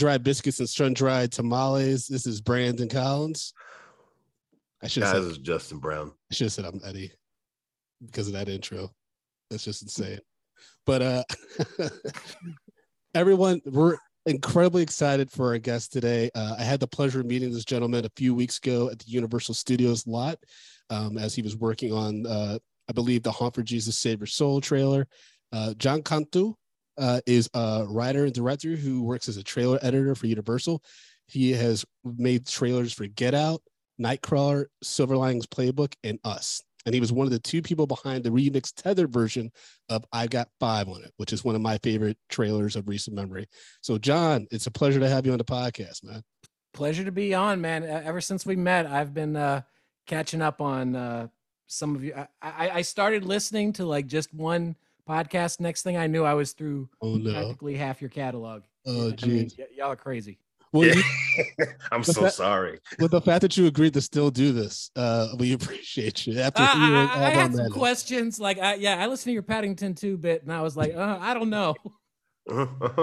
Dry biscuits and sun dried tamales. This is Brandon Collins. I should have said, is Justin Brown. I should have said I'm Eddie because of that intro. That's just insane. But uh everyone, we're incredibly excited for our guest today. Uh, I had the pleasure of meeting this gentleman a few weeks ago at the Universal Studios lot um, as he was working on, uh, I believe, the Honk for Jesus Save Your Soul trailer. Uh, John Cantu uh, is a writer and director who works as a trailer editor for Universal. He has made trailers for Get Out, Nightcrawler, Silver Linings Playbook, and Us. And he was one of the two people behind the remixed tethered version of I Got Five on it, which is one of my favorite trailers of recent memory. So, John, it's a pleasure to have you on the podcast, man. pleasure to be on, man. Ever since we met, I've been uh, catching up on uh, some of you. I, I started listening to like just one podcast. Next thing I knew, I was through Oh no. practically half your catalog. Oh I mean, y- y'all are crazy. Well, Yeah. you- I'm so that- sorry. with the fact that you agreed to still do this, uh, we appreciate you. After Uh, hearing I, all I, I had some that. questions. Like, I, yeah, I listened to your Paddington 2 bit, and I was like, uh, I don't know.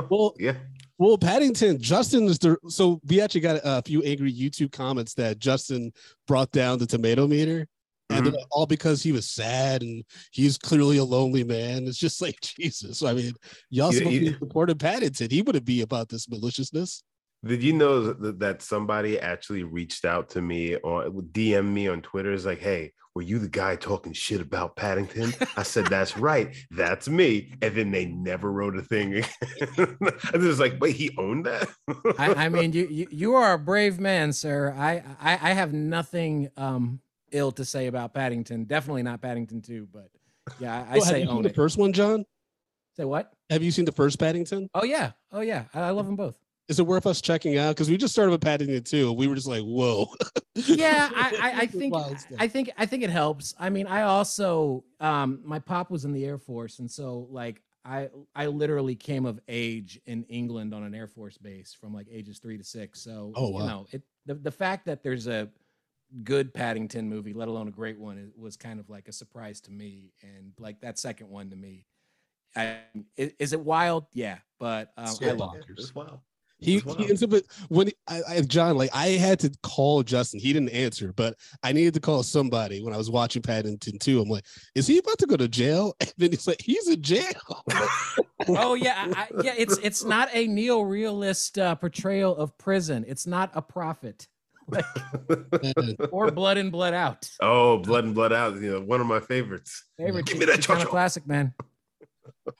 Well, yeah. Well, Paddington, Justin is the so we actually got a few angry YouTube comments that Justin brought down the tomato meter, and Mm-hmm. they're all because he was sad and he's clearly a lonely man. It's just like Jesus. I mean, y'all Yeah, supposed to you- be supporting Paddington. He wouldn't be about this maliciousness. Did you know that, that somebody actually reached out to me or DM me on Twitter? Is like, hey, were you the guy talking shit about Paddington? I said, that's right, that's me. And then they never wrote a thing. and it was like, wait, he owned that? I, I mean, you, you you are a brave man, sir. I I, I have nothing um ill to say about Paddington. Definitely not Paddington 2, but yeah, I, Well, have say own the first one, John? Say what? Have you seen the first Paddington? Oh yeah, oh yeah, I, I love them both. Is it worth us checking out? Because we just started with Paddington too. We were just like, whoa. Yeah, I, I, I think. I think I think it helps. I mean, I also um my pop was in the Air Force, and so like I I literally came of age in England on an Air Force base from like ages three to six. So Oh, wow. you know it the, the fact that there's a good Paddington movie, let alone a great one, it was kind of like a surprise to me. And like that second one to me, I, is, is it wild? Yeah, but um, I Yeah. it. It's wild. He, As he well. ends up with when I, I John like I had to call Justin. He didn't answer, but I needed to call somebody when I was watching Paddington 2. I'm like, is he about to go to jail? And then he's like, he's in jail. oh yeah, I, I- yeah. It's it's not a neo-realist uh, portrayal of prison. It's not a prophet And or blood in blood out. oh, blood in blood out. You know, one of my favorites. Favorite, Give me that kind of classic, man.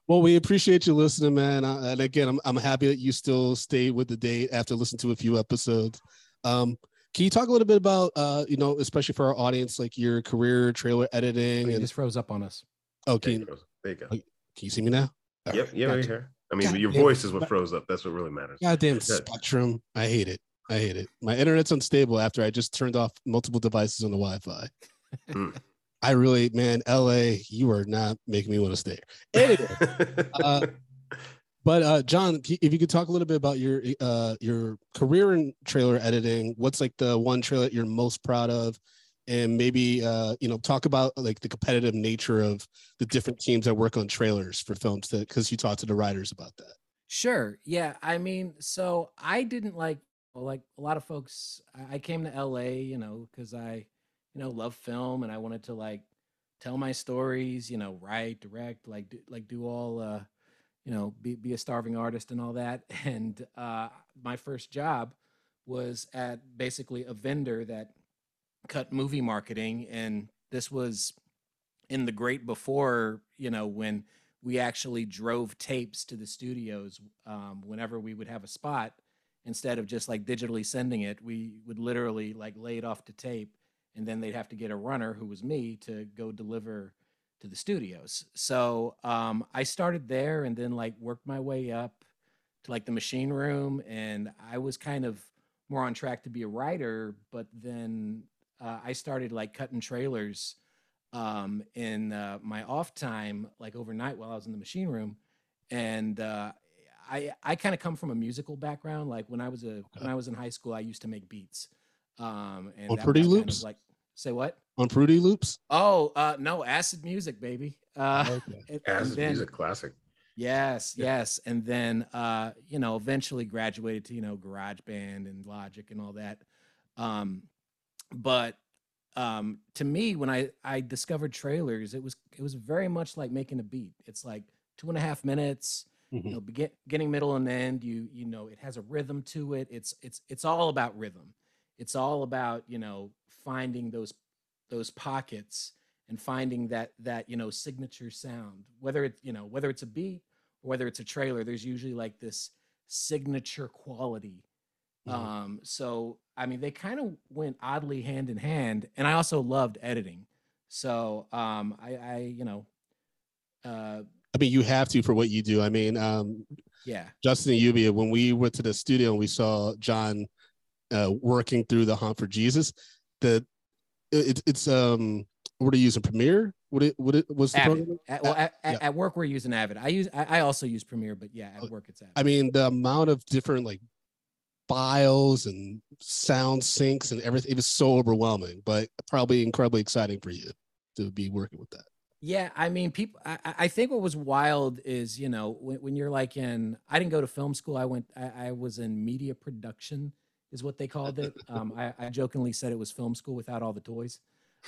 well, we appreciate you listening, man. Uh, and again, I'm I'm happy that you still stayed with the date after listening to a few episodes. Um, can you talk a little bit about uh, you know, especially for our audience, like your career, trailer editing, You and just froze up on us. oh, There can, you go. There you go. you see me now? All Yep, right, yeah, right here. I mean, God your damn voice is what froze up. That's what really matters. Goddamn Good. Spectrum. I hate it. I hate it. My internet's unstable after I just turned off multiple devices on the Wi-Fi. Mm. I really, man, LA, you are not making me want to stay. Anyway, uh, but uh, John, if you could talk a little bit about your uh, your career in trailer editing, what's like the one trailer that you're most proud of, and maybe uh, you know talk about like the competitive nature of the different teams that work on trailers for films, because you talked to the writers about that. Sure. Yeah. I mean, so I didn't like well, like a lot of folks. I- I came to LA, you know, because I, you know, love film and I wanted to like tell my stories, you know, write, direct, like do, like do all, uh, you know, be be a starving artist and all that. And uh, my first job was at basically a vendor that cut movie marketing, and this was in the great before, you know, when we actually drove tapes to the studios um, whenever we would have a spot instead of just like digitally sending it we would literally like lay it off to tape and then they'd have to get a runner who was me to go deliver to the studios. So um, I started there and then like worked my way up to like the machine room, and I was kind of more on track to be a writer. But then uh, I started like cutting trailers um, in uh, my off time, like overnight while I was in the machine room, and uh, I I kind of come from a musical background. Like when I was a when I was in high school, I used to make beats. Um, and On that Fruity was kind of Loops? like say what? On Fruity Loops. Oh, uh, no, acid music, baby. Uh, Okay. and- As and then- music classic. Yes, yes, and then uh, you know, eventually graduated to you know Garage Band and Logic and all that. Um, but um, to me, when I I discovered trailers, it was it was very much like making a beat. It's like two and a half minutes, you Mhm. know, begin, beginning, middle, and end. You you know, it has a rhythm to it. It's it's it's all about rhythm. It's all about you know finding those those pockets and finding that that you know signature sound whether it's you know whether it's a beat or whether it's a trailer there's usually like this signature quality Mhm. um so i mean they kind of went oddly hand in hand and i also loved editing so um i i you know uh I mean, you have to for what you do. I mean, um, yeah Justin and Yuvia, when we went to the studio and we saw John uh, working through the Honk for Jesus, the it, it's um what are you using Premiere? What it what it was the Avid. program? at, well at, yeah. at, work we're using avid i use i, I also use premiere but yeah at Okay. work it's avid I mean, the amount of different like files and sound syncs and everything, it was so overwhelming, but probably incredibly exciting for you to be working with that. Yeah, I mean, people. I, I- think what was wild is you know when, when you're like in. I didn't go to film school. I went. I, I was in media production, is what they called it. Um, I, I jokingly said it was film school without all the toys,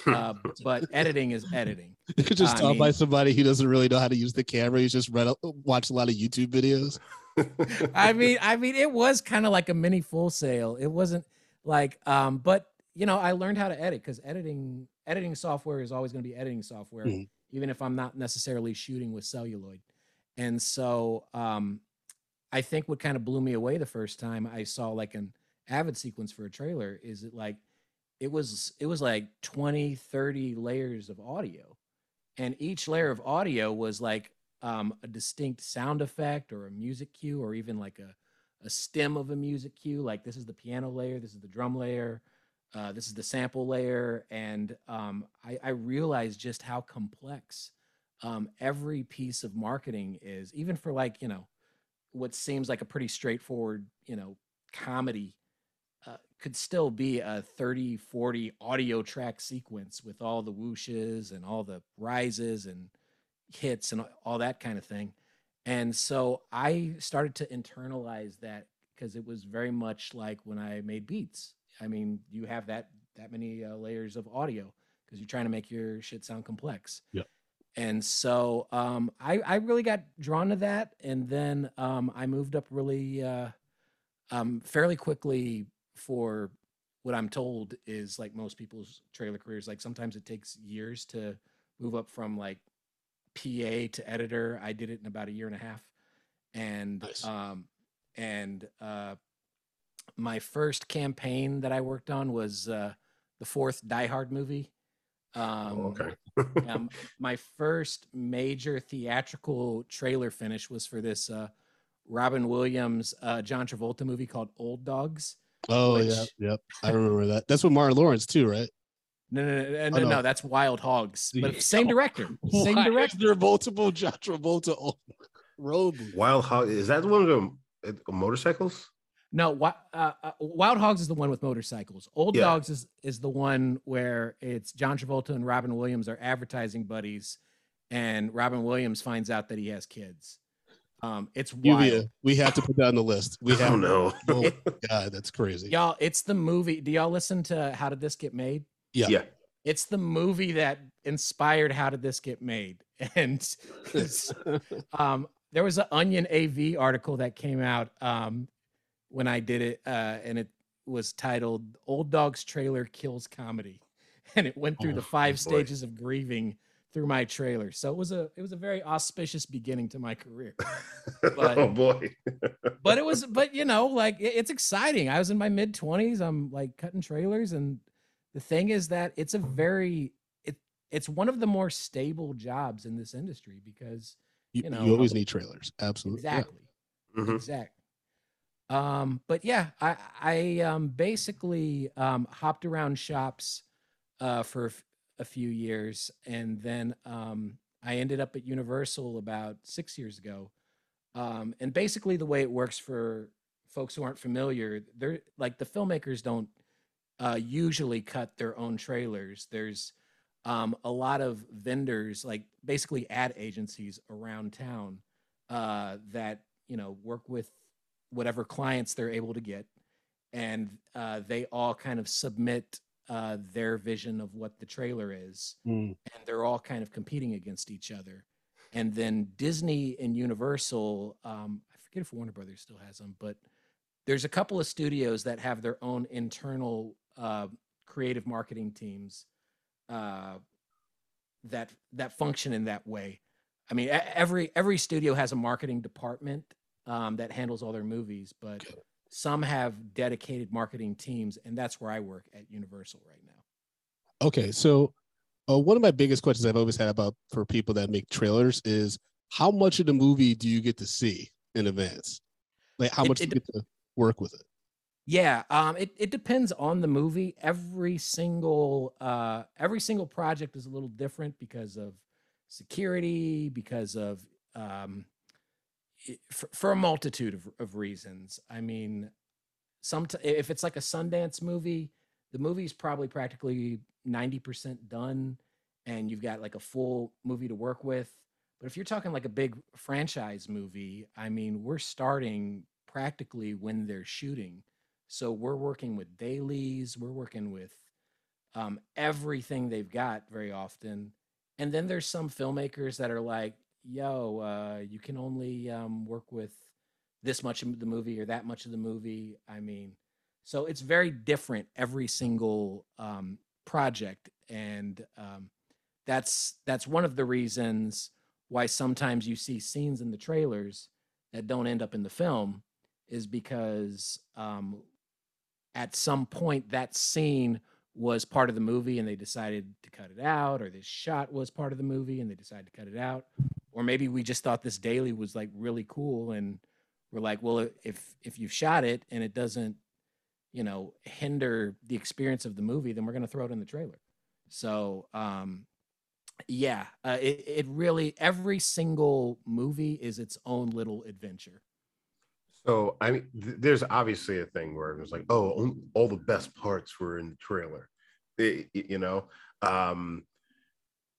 uh, but editing is editing. You could just tell by mean- somebody who doesn't really know how to use the camera. He's just read, a- watched a lot of YouTube videos. I mean, I mean, it was kind of like a mini Full Sail. It wasn't like, um, but you know, I learned how to edit because editing editing software is always going to be editing software, Mhm. Even if I'm not necessarily shooting with celluloid. And so, um, I think what kind of blew me away the first time I saw like an avid sequence for a trailer is it like it was it was like 20 30 layers of audio and each layer of audio was like um, a distinct sound effect or a music cue or even like a, a stem of a music cue like this is the piano layer this is the drum layer uh, this is the sample layer and um, I, I realized just how complex um, every piece of marketing is even for like you know what seems like a pretty straightforward you know comedy uh, could still be a 30 40 audio track sequence with all the whooshes and all the rises and hits and all that kind of thing. And so i started to internalize that because it was very much like when i made beats i mean you have that that many uh, layers of audio because you're trying to make your shit sound complex Yeah. and so um, I, I really got drawn to that and then um, i moved up really uh, um, fairly quickly for what I'm told is like most people's trailer careers. Like sometimes it takes years to move up from like PA to editor. I did it in about a year and a half, and Nice. um, and uh, my first campaign that I worked on was uh, the fourth Die Hard movie. Um, Oh, okay. um, my first major theatrical trailer finish was for this uh, Robin Williams, uh, John Travolta movie called Old Dogs. Oh Which- yeah, yep. I remember that. That's with Martin Lawrence too, right? No, no, no, no, Oh, no, no. no, that's Wild Hogs, but same director, same Why director. there multiple John Travolta on road? Wild Hog is that the one with the uh, motorcycles? No, uh, uh, Wild Hogs is the one with motorcycles. Old Yeah. Dogs is is the one where it's John Travolta and Robin Williams are advertising buddies, and Robin Williams finds out that he has kids. Um, it's wild. Yuvia, we have to put that on the list. We have don't know. Oh God, that's crazy. Y'all, it's the movie. Do y'all listen to How Did This Get Made? Yeah. yeah. It's the movie that inspired How Did This Get Made? And um, there was an Onion AV article that came out um, when I did it, uh, and it was titled "Old Dog's Trailer Kills Comedy," and it went through Oh, the five boy. stages of grieving through my trailer. So it was a it was a very auspicious beginning to my career. But- oh boy. but it was but you know like it- it's exciting i was in my mid 20s i'm like cutting trailers and the thing is that it's a very it it's one of the more stable jobs in this industry because You, you you, always need trailers. Absolutely. Yeah. exactly Mhm. exactly um but yeah i i um basically um hopped around shops uh for a few years and then um i ended up at universal about six years ago. Um and basically the way it works for folks who aren't familiar they're like the filmmakers don't uh usually cut their own trailers. There's um a lot of vendors like basically ad agencies around town uh that you know work with whatever clients they're able to get and uh, they all kind of submit uh, their vision of what the trailer is Mm. and they're all kind of competing against each other and then disney and universal um, i forget if warner brothers still has them but there's a couple of studios that have their own internal uh, creative marketing teams uh, that that function in that way i mean every every studio has a marketing department um, that handles all their movies but some have dedicated marketing teams and that's where i work at universal right now Okay, so uh, one of my biggest questions I've always had about for people that make trailers is how much of the movie do you get to see in advance? Like how It- much it do you get to work with it? Yeah, um, it, it depends on the movie. Every single uh, every single project is a little different because of security, because of um, for, for a multitude of, of reasons. I mean, some if it's like a Sundance movie, the movie's probably practically ninety percent done, and you've got like a full movie to work with. But if you're talking like a big franchise movie, I mean, we're starting practically when they're shooting. So we're working with dailies, we're working with um, everything they've got very often. And then there's some filmmakers that are like, yo, uh, you can only um, work with this much of the movie or that much of the movie. I mean, so it's very different every single um, project. And um, that's that's one of the reasons why sometimes you see scenes in the trailers that don't end up in the film is because um, at some point that scene was part of the movie and they decided to cut it out or this shot was part of the movie and they decided to cut it out or maybe we just thought this daily was like really cool and we're like well if if you've shot it and it doesn't you know hinder the experience of the movie then we're going to throw it in the trailer so um yeah uh, it, it really every single movie is its own little adventure So I mean, th- there's obviously a thing where it was like, oh, all the best parts were in the trailer. It- you know, um,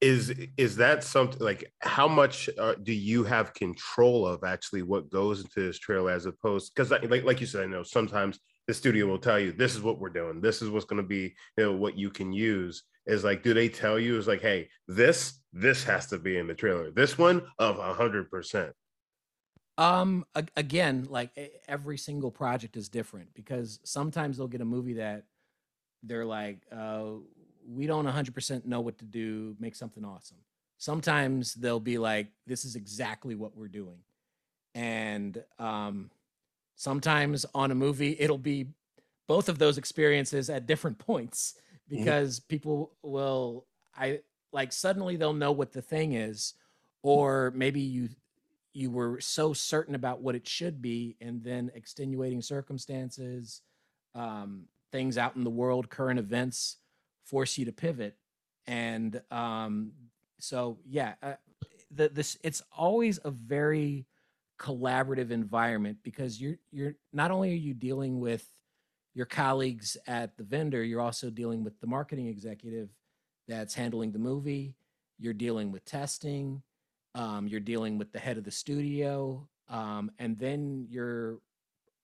is is that something like how much uh, do you have control of actually what goes into this trailer as opposed because like like you said, I know sometimes the studio will tell you this is what we're doing, this is what's going to be you know what you can use. Is like, do they tell you is like, hey, this this has to be in the trailer, this one of a hundred percent. Um, again, like every single project is different because sometimes they'll get a movie that they're like, uh, we don't 100% know what to do, make something awesome. Sometimes they'll be like, this is exactly what we're doing. And um, sometimes on a movie, it'll be both of those experiences at different points because people will, I like suddenly they'll know what the thing is, or maybe you you were so certain about what it should be and then extenuating circumstances um, things out in the world current events force you to pivot. And um, so yeah uh, the, this it's always a very collaborative environment because you're you're not only are you dealing with your colleagues at the vendor you're also dealing with the marketing executive that's handling the movie. You're dealing with testing. Um, you're dealing with the head of the studio. Um, and then you're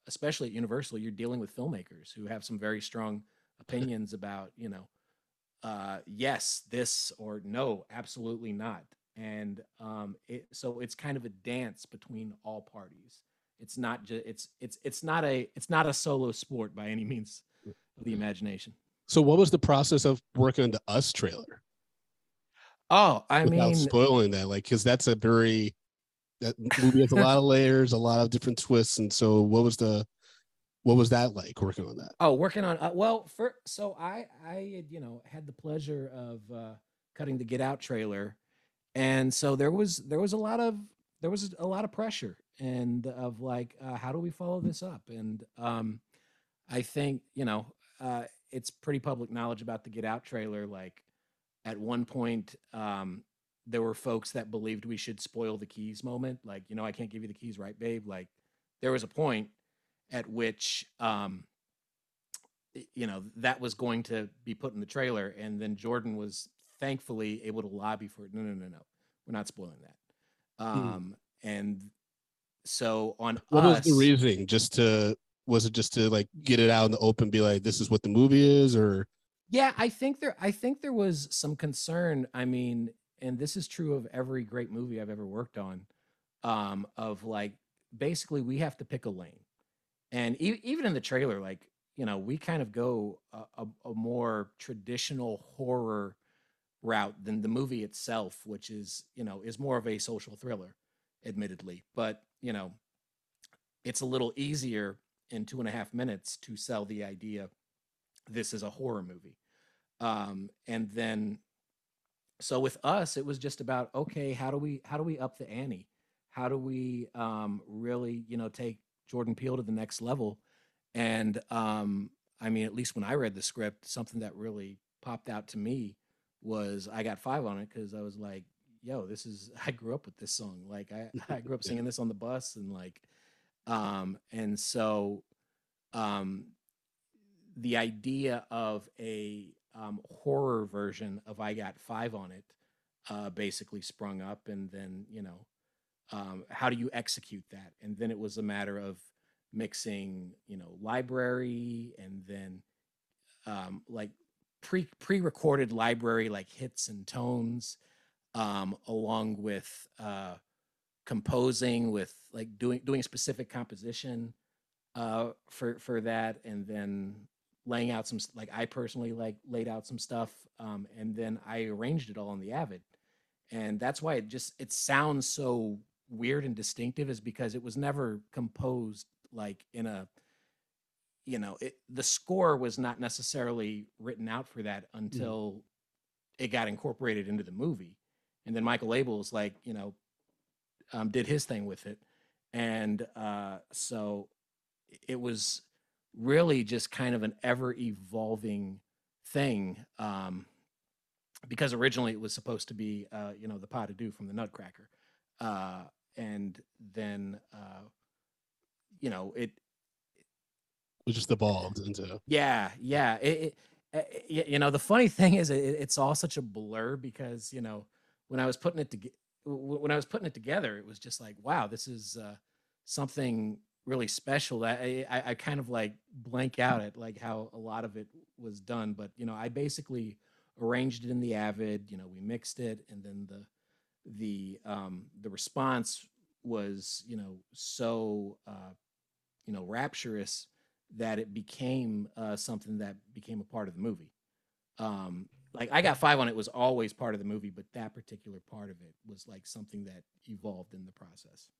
especially at universal you're dealing with filmmakers who have some very strong opinions about you know uh, yes this or no absolutely not. And um, it, so it's kind of a dance between all parties. It's not just it's it's it's not a it's not a solo sport by any means of the imagination. So what was the process of working on the Us trailer? oh i without mean spoiling that, like, because that's a very that movie has a lot of layers, a lot of different twists, and so what was the what was that like working on that? Oh, working on uh, well, for so I I had, you know had the pleasure of uh, cutting the Get Out trailer, and so there was there was a lot of there was a lot of pressure and of like uh, how do we follow this up and um, I think you know uh, it's pretty public knowledge about the Get Out trailer. Like at one point, um, there were folks that believed we should spoil the keys moment. Like you know, I can't give you the keys, right, babe? Like there was a point at which um, you know that was going to be put in the trailer, and then Jordan was thankfully able to lobby for it. No, no, no, no, we're not spoiling that. Hmm. Um, And so on What us, was the reasoning? Just to was it just to like get it out in the open, be like, this is what the movie is, or Yeah, I think there I think there was some concern. I mean, and this is true of every great movie I've ever worked on, um, of like basically we have to pick a lane. And e- even in the trailer, like, you know, we kind of go a, a, a more traditional horror route than the movie itself, which is, you know, is more of a social thriller, admittedly. But, you know, it's a little easier in two and a half minutes to sell the idea this is a horror movie. Um, and then so with us, it was just about okay, how do we how do we up the ante? How do we um, really you know take Jordan Peele to the next level? And um, I mean, at least when I read the script, something that really popped out to me was I got five on it because I was like, yo, this is I grew up with this song. Like I, I grew up singing this on the bus and like um and so um the idea of a um, horror version of I Got Five on it uh, basically sprung up, and then you know, um, how do you execute that? And then it was a matter of mixing, you know, library and then um, like pre pre recorded library like hits and tones, um, along with uh, composing with like doing doing a specific composition uh, for for that, and then laying out some like I personally like laid out some stuff, um, and then I arranged it all on the Avid, and that's why it just it sounds so weird and distinctive is because it was never composed like in a you know it, the score was not necessarily written out for that until it got incorporated into the movie. And then michael abels like you know um, did his thing with it. And uh, so it was really just kind of an ever evolving thing um, because originally it was supposed to be uh, you know the pas de deux from the nutcracker. Uh, and then uh, you know it it just evolved into yeah yeah it, it, uh, y- you know the funny thing is it, it's all such a blur because you know when i was putting it together when i was putting it together it was just like wow this is uh, something really special that I, I, I kind of like blank out at like how a lot of it was done. But you know i basically arranged it in the avid you know we mixed it and then the the um the response was you know so uh you know rapturous that it became uh something that became a part of the movie. Um like i got five on it was always part of the movie but that particular part of it was like something that evolved in the process.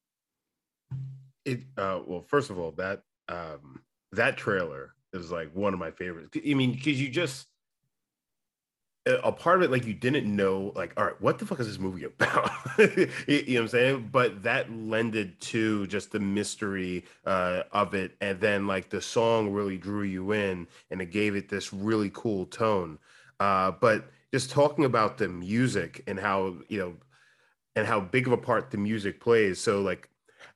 It uh well, first of all, that um that trailer is like one of my favorites. I mean, because you just a part of it, like you didn't know, like, all right, what the fuck is this movie about? you you know what I'm saying? But that lended to just the mystery uh, of it, and then like the song really drew you in, and it gave it this really cool tone. Uh, but just talking about the music and how you know, and how big of a part the music plays. So like,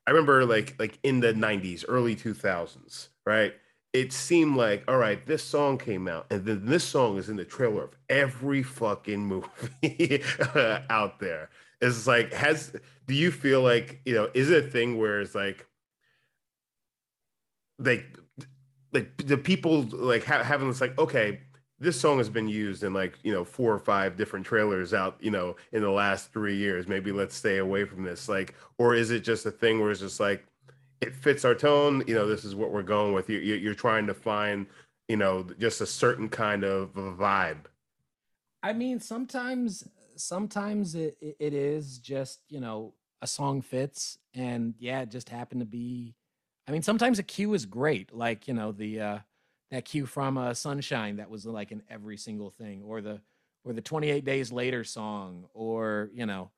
I remember like like in the 90s, early 2000s, right? It seemed like, all right, this song came out, and then this song is in the trailer of every fucking movie out there. It's like, has do you feel like, you know, is it a thing where it's like like like the people like ha- having this like, okay, this song has been used in like you know four or five different trailers out you know in the last three years maybe let's stay away from this like or is it just a thing where it's just like it fits our tone you know this is what we're going with you you- you're trying to find you know just a certain kind of vibe I mean, sometimes sometimes it, it it is just you know a song fits, and yeah, it just happened to be. I mean, sometimes a cue is great, like you know the uh, that cue from uh, Sunshine that was like in every single thing, or the or the 28 days later song or you know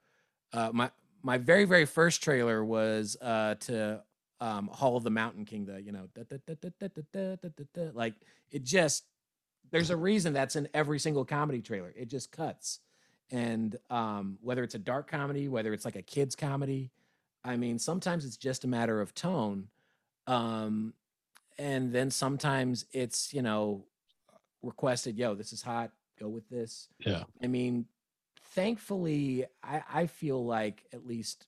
uh, my my very very first trailer was uh, to um, Hall of the Mountain King, the, you know, like it just, there's a reason that's in every single comedy trailer. It just cuts. And um, whether it's a dark comedy, whether it's like a kid's comedy, I mean, sometimes it's just a matter of tone. Um, and then sometimes it's, you know, requested, yo, this is hot, go with this. Yeah. I mean, thankfully, I, I feel like at least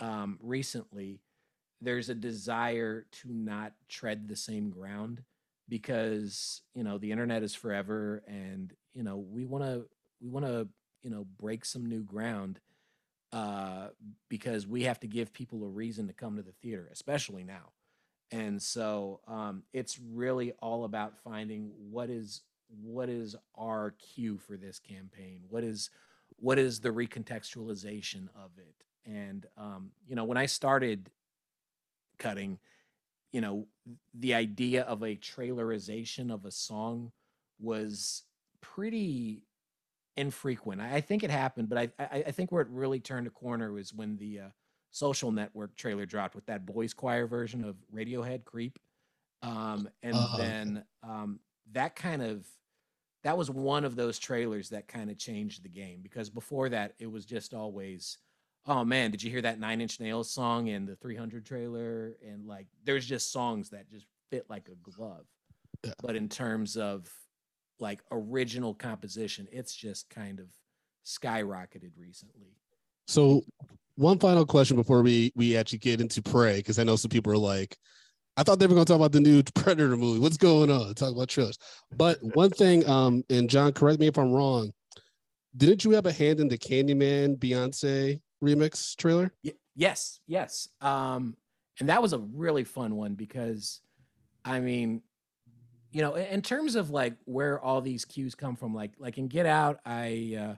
um, recently, there's a desire to not tread the same ground because you know the internet is forever, and you know we want to we want to you know break some new ground uh, because we have to give people a reason to come to the theater, especially now. And so um, it's really all about finding what is what is our cue for this campaign what is what is the recontextualization of it and um, you know when i started cutting you know the idea of a trailerization of a song was pretty infrequent i, I think it happened but I, I i think where it really turned a corner was when the uh, social network trailer dropped with that boys choir version of radiohead creep um, and Uh-huh. then um, that kind of that was one of those trailers that kind of changed the game because before that it was just always oh man did you hear that nine inch nails song in the 300 trailer and like there's just songs that just fit like a glove Yeah. but in terms of like original composition it's just kind of skyrocketed recently So, one final question before we we actually get into Prey, because I know some people are like, I thought they were going to talk about the new Predator movie. What's going on? Talk about trailers. But one thing, um, and John, correct me if I'm wrong. Didn't you have a hand in the Candyman Beyonce remix trailer? Y- yes, yes. Um, and that was a really fun one because, I mean, you know, in in terms of like where all these cues come from, like like in Get Out, I uh,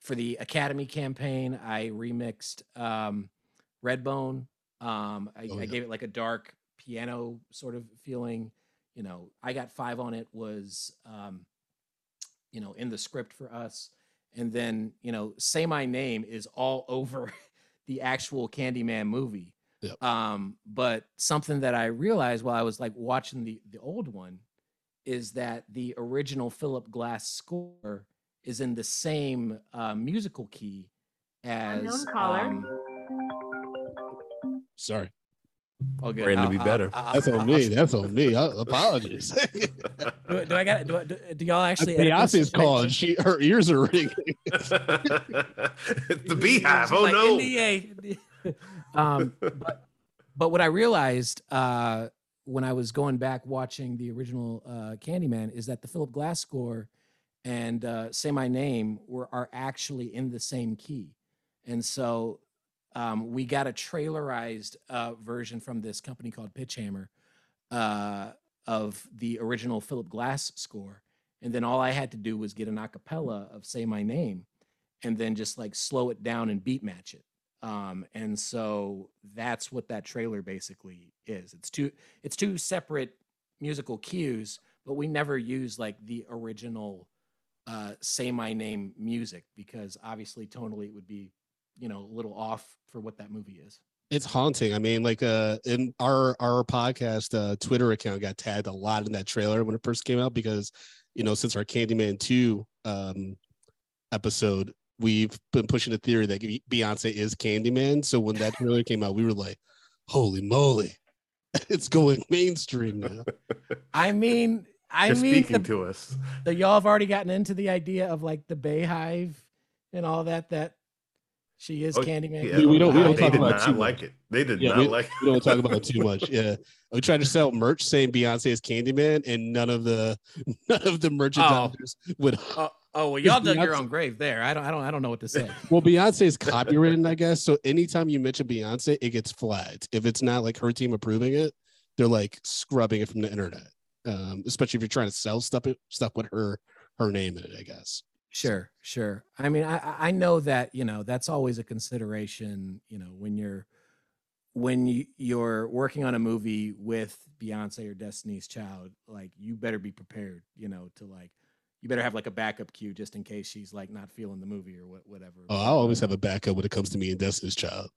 for the Academy campaign, I remixed um, Redbone. Um, I, Oh, I gave it like a dark piano sort of feeling. You know, I got five on it was, um, you know, in the script for us, and then you know, say my name is all over the actual Candyman movie. Yep. Um, but something that I realized while I was like watching the the old one is that the original Philip Glass score is in the same uh, musical key as um, Sorry, oh, good. Brandon, I'll- be I'll- better. I'll- that's on me. That's on me. I, apologies. Do, do I got do, do, do y'all actually? edit this Beyonce's calling. She her ears are ringing. the Beyhive. She's Oh like, no. NDA. um, but but what I realized uh, when I was going back watching the original uh, Candyman is that the Philip Glass score and uh, Say My Name were are actually in the same key, and so um, we got a trailerized uh, version from this company called Pitchhammer uh, of the original Philip Glass score, and then all I had to do was get an acapella of Say My Name, and then just like slow it down and beat match it. Um, and so that's what that trailer basically is. It's two it's two separate musical cues, but we never use like the original uh, say my name music because obviously tonally it would be you know a little off for what that movie is. it's haunting. I mean, like uh in our our podcast uh Twitter account got tagged a lot in that trailer when it first came out because you know, since our Candyman 2 um episode, we've been pushing the theory that Beyonce is Candyman. So when that trailer came out, we were like, holy moly, it's going mainstream now. I mean, I Just mean, speaking the, to us. the y'all have already gotten into the idea of like the Beyhive and all that. That she is Oh, Candyman. Yeah, We- we don't- we don't talk about it too not like much. it. They did Yeah, not we- like We don't talk about it too much. Yeah. We tried to sell merch saying Beyonce is Candyman, and none of the none of the merchandisers would Oh, oh well, y'all dug your own grave there. I don't, I don't, I don't know what to say. Well, Beyonce is copywritten, I guess. So anytime you mention Beyonce, it gets flagged. If it's not like her team approving it, they're like scrubbing it from the internet. Um, especially if you're trying to sell stuff stuff with her her name in it, I guess. Sure, sure. I mean, I I- know that you know that's always a consideration. You know, when you're when you, you're working on a movie with Beyonce or Destiny's Child, like you better be prepared. You know, to like you better have like a backup cue just in case she's like not feeling the movie or what, whatever. Oh, I always have a backup when it comes to me and Destiny's Child.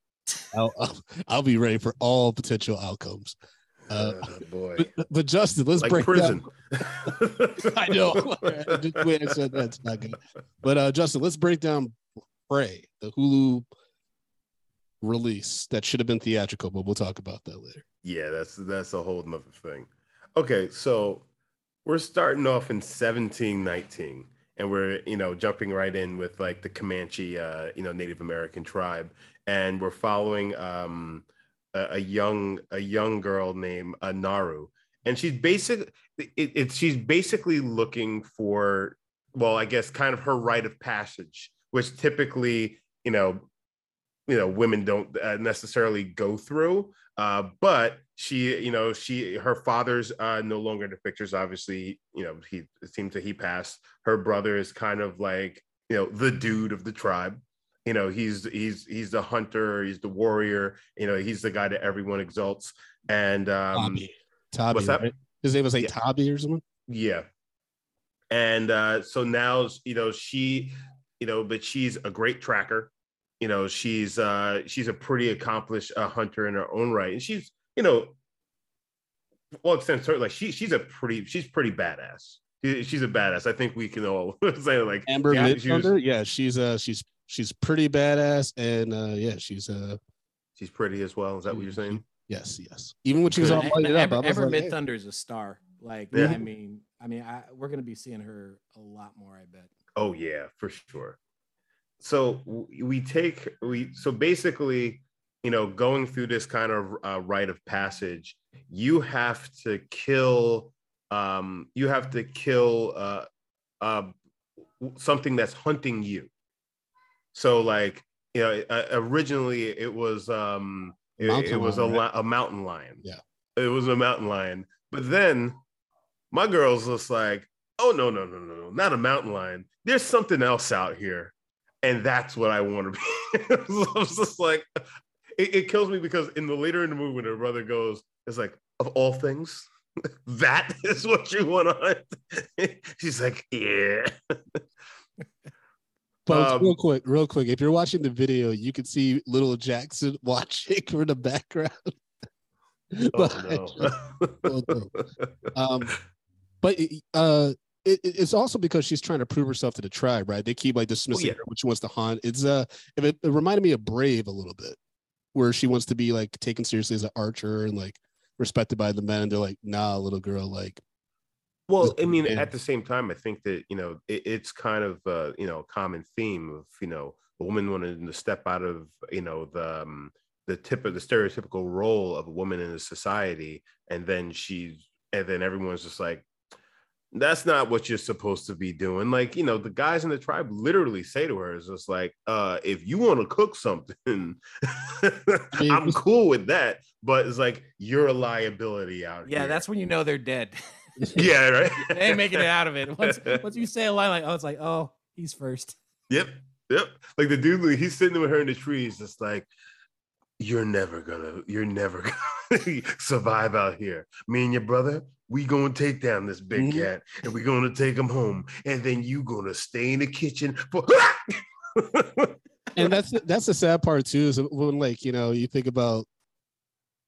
I'll, I'll, I'll be ready for all potential outcomes. Uh, Oh, boy. but, but Justin, let's like break prison. down. I know. The way I said that's not good. But uh, Justin, let's break down Prey, the Hulu release that should have been theatrical, but we'll talk about that later. Yeah, that's that's a whole nother thing. Okay, so we're starting off in 1719, and we're you know jumping right in with like the Comanche, uh, you know, Native American tribe, and we're following um a, young a young girl named Naru, and she's basic. It, it, she's basically looking for, well, I guess, kind of her rite of passage, which typically, you know, you know, women don't uh, necessarily go through. Uh, but she, you know, she her father's uh, no longer in the pictures. Obviously, you know, he it seems that he passed. Her brother is kind of like, you know, the dude of the tribe. You know, he's he's he's the hunter, he's the warrior. You know, he's the guy that everyone exalts. And um, Tobby. Tobby, what's that? right? His name was like Yeah. Tobby or something. Yeah. And uh, so now, you know, she, you know, but she's a great tracker. You know, she's uh she's a pretty accomplished uh, hunter in her own right. And she's, you know, well, extent like she she's a pretty she's pretty badass. She's a badass. I think we can all say like Amber yeah, she was- yeah, she's uh she's she's pretty badass and uh yeah, she's uh she's pretty as well. Is that what you're saying? yes, yes. Even when she was all Am- lighted up, Amber, I like, Mid hey. Thunder is a star. Like, Yeah. I mean, I mean, I, we're gonna be seeing her a lot more. I bet. Oh yeah, for sure. So we take we so basically, you know, going through this kind of uh, rite of passage, you have to kill, um, you have to kill uh, uh, something that's hunting you. So like, you know, uh, originally it was um, it, it was a, lion, li- a mountain lion. Yeah. it was a mountain lion. But then my girl's just like, oh no no no no no not a mountain lion there's something else out here and that's what i want to be so i was just like it, it kills me because in the later in the movie when her brother goes it's like of all things that is what you want to hunt she's like yeah Folks, Um, real quick, real quick. If you're watching the video, you can see little Jackson watching from the background. oh no Oh. Um, but uh, it, it- it's also because she's trying to prove herself to the tribe, right? They keep like dismissing yeah. her when she wants to hunt. It's uh, if it, it reminded me of Brave a little bit, where she wants to be like taken seriously as an archer and like respected by the men. and They're like, nah, little girl, like Well, I mean, yeah. at the same time, I think that you know it, it's kind of uh, you know a common theme of you know a woman wanting to step out of you know the um, the tip of the stereotypical role of a woman in a society, and then she's and then everyone's just like, that's not what you're supposed to be doing. Like you know, the guys in the tribe literally say to her, "Is just like, uh, if you want to cook something, I'm cool with that, but it's like you're a liability out here. Yeah, here." that's when you know they're dead. yeah, right. they ain't making it out of it. Once once you say a line like, "Oh," it's like, "Oh, he's first. Yep. Yep. Like the dude, he's sitting with her in the trees, just like, you're never gonna, you're never gonna survive out here. Me and your brother, we gonna take down this big Mhm. cat and we gonna take him home. And then you gonna stay in the kitchen for and that's that's the sad part too is when like you know you think about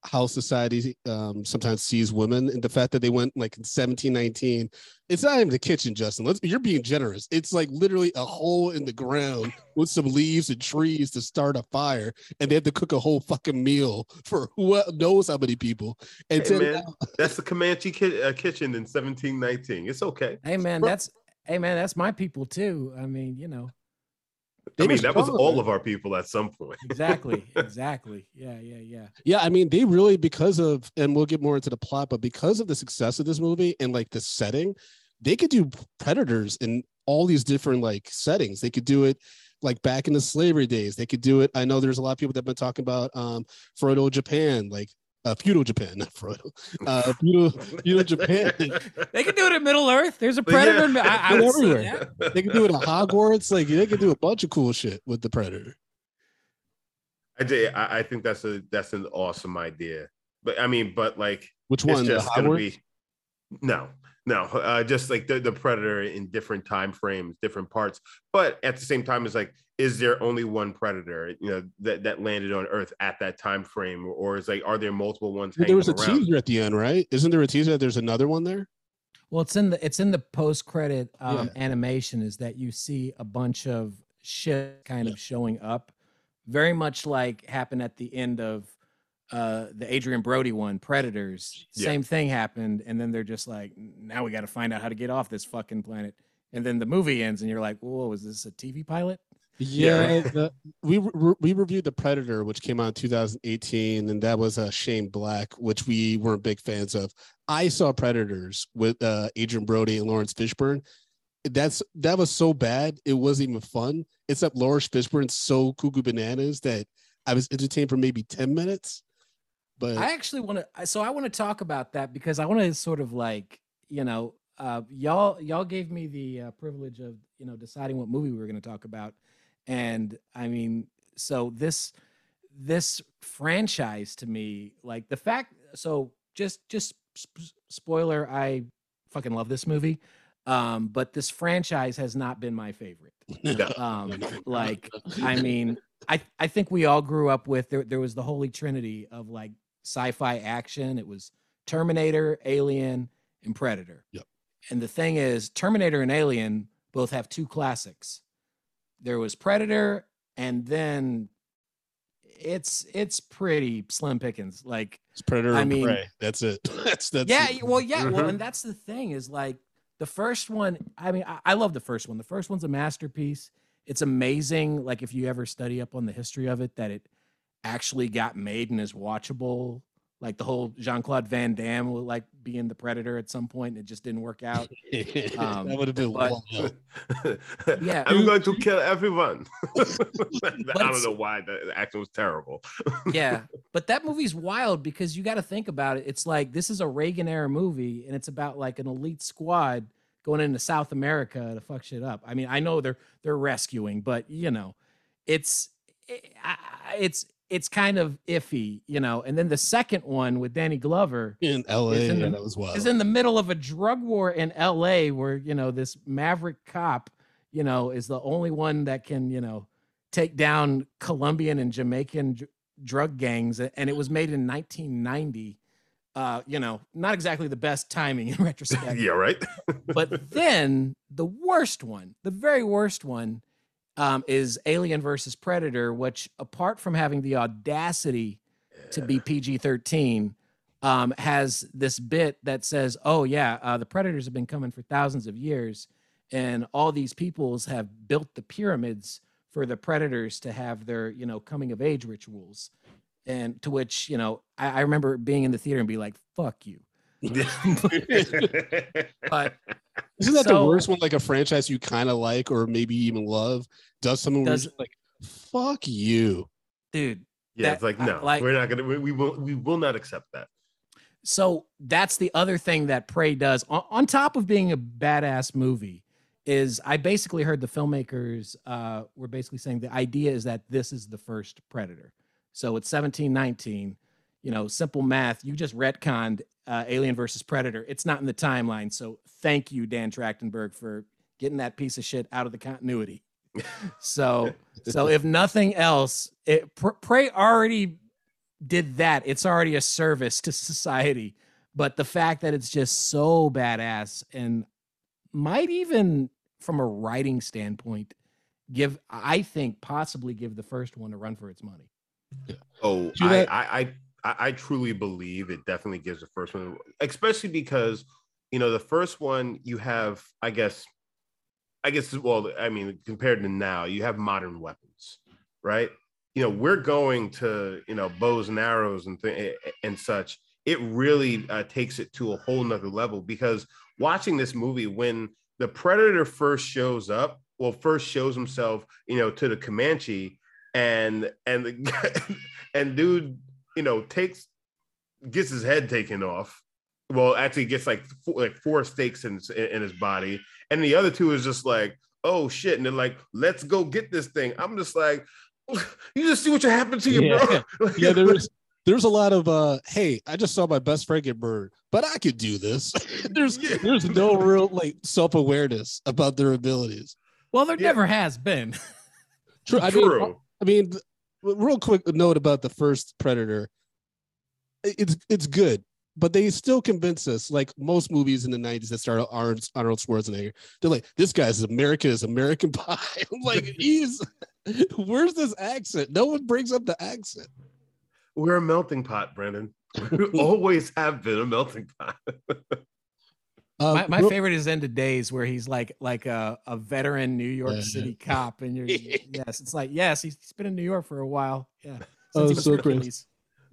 how society um sometimes sees women and the fact that they went like in 1719 it's not even the kitchen justin let's you're being generous it's like literally a hole in the ground with some leaves and trees to start a fire and they have to cook a whole fucking meal for who knows how many people and Hey, then man, that's the Comanche ki- uh, kitchen in 1719. It's okay. Hey man, Bro- that's hey man, that's my people too. I mean, you know, They I mean, that was all of our people at some point. exactly, exactly. Yeah, yeah, yeah. Yeah, I mean, they really because of, and we'll get more into the plot, but because of the success of this movie and like the setting, they could do predators in all these different like settings. They could do it like back in the slavery days. They could do it. I know there's a lot of people that have been talking about um feudal Japan, like uh, feudal Japan, not feudal, uh, feudal, feudal Japan. They can do it at Middle Earth. There's a But yeah. predator. in- I, I would see Everywhere. that. They could do it at Hogwarts. Like they could do a bunch of cool shit with the predator. I, did, I, I think that's a that's an awesome idea. But I mean, but like Which it's one? The just gonna Hogwarts? be No, no, uh, just like the, the predator in different time frames, different parts. But at the same time, it's like, is there only one predator, you know, that, that landed on Earth at that time frame, or is like, are there multiple ones? Well, there was a around? teaser at the end, right? Isn't there a teaser that there's another one there? Well, it's in the it's in the post credit um, animation. Is that you see a bunch of shit kind Yeah. of showing up, very much like happened at the end of uh the Adrien Brody one, Predators. Yeah. Same thing happened, and then they're just like, now we got to find out how to get off this fucking planet. And then the movie ends, and you're like, whoa, is this a TV pilot? Yeah, Yeah. the- we re- we reviewed the Predator, which came out in 2018, and that was uh, Shane Black, which we weren't big fans of. I saw Predators with uh, Adrien Brody and Laurence Fishburne. That's that was so bad it wasn't even fun. Except Laurence Fishburne's so cuckoo bananas that I was entertained for maybe 10 minutes. But I actually want to. So I want to talk about that because I want to sort of like you know, uh, y'all y'all gave me the uh, privilege of you know deciding what movie we were going to talk about, and I mean, so this this franchise to me, like the fact. So just just sp- spoiler, I fucking love this movie, um, but this franchise has not been my favorite. No. Um, like I mean, I I think we all grew up with there. There was the holy trinity of like sci-fi action. It was Terminator, Alien, and Predator. Yep. And the thing is, Terminator and Alien both have two classics. There was Predator, and then it's it's pretty slim pickings. Like it's Predator I and mean- Prey. That's it. That's that's yeah, it. well, yeah, well, Mhm. and that's the thing is like the first one. I mean, I, I love the first one. The first one's a masterpiece. It's amazing. Like if you ever study up on the history of it, that it actually got made and is watchable. Like the whole Jean Claude Van Damme will like being the Predator at some point, and it just didn't work out. Um, that would have been but- wild. Yeah. I'm going to kill everyone. I don't know why the the action was terrible. yeah but that movie's wild because you got to think about it it's like this is a reagan era movie and it's about like an elite squad going into south america to fuck shit up i mean i know they're they're rescuing but you know it's it, it's it's kind of iffy you know and then the second one with danny glover in LA, Is in yeah, the- that was wild. is in the middle of a drug war in LA where, you know, this maverick cop, you know, is the only one that can, you know, take down Colombian and Jamaican dr- drug gangs. And it was made in 1990. Uh, you know, not exactly the best timing in retrospect. yeah, right. But then the worst one, the very worst one, um, is Alien versus Predator, which, apart from having the audacity to be PG 13, um, has this bit that says, Oh, yeah, uh, the Predators have been coming for thousands of years, and all these peoples have built the pyramids for the Predators to have their, you know, coming of age rituals. And to which, you know, I, I remember being in the theater and be like, Fuck you. But Isn't that the worst one? Like a franchise you kind of like or maybe even love does something where you're Does- just like, fuck you. dude, yeah, That- it's like I- no, like- we're not gonna. We, we will. We will not accept that. So that's the other thing that Prey does on, on top of being a badass movie is I basically heard the filmmakers uh, were basically saying the idea is that this is the first Predator. So it's 1719, you know, simple math. You just retconned uh, Alien versus Predator. It's not in the timeline. So thank you, Dan Trachtenberg, for getting that piece of shit out of the continuity. So, so if nothing else, it, Pr- Prey already did that. It's already a service to society. But the fact that it's just so badass and might even, from a writing standpoint, give I think possibly give the first one a run for its money. Oh, I, I, I, I, I truly believe it definitely gives the first one, especially because you know the first one you have, I guess, I guess, well, I mean, compared to now, you have modern weapons, right? You know, we're going to you know bows and arrows and th- and such. It really uh, takes it to a whole nother level because watching this movie when the predator first shows up, well, first shows himself, you know, to the Comanche and and the and dude, you know, takes gets his head taken off. Well, actually gets like four, like four stakes in his, in his body, and the other two is just like, oh shit, and they're like, let's go get this thing. I'm just like, you just see what you happened to you, Yeah. bro. Yeah, there was there's a lot of uh hey i just saw my best friend get burned but i could do this there's Yeah. there's no real like self-awareness about their abilities Well, there Yeah. never has been. true i mean True. i mean th- real quick note about the first predator it's it's good but they still convince us like most movies in the 90s that started arnold, arnold schwarzenegger they're like this guy's american is american pie i'm like he's where's this accent no one brings up the accent We're a melting pot, Brendan. We always have been a melting pot. Uh, my my real- favorite is End of Days, where he's like like a, a veteran New York Yeah. City cop, and you're yes, it's like yes, he's, he's been in New York for a while. Yeah, Oh, so great.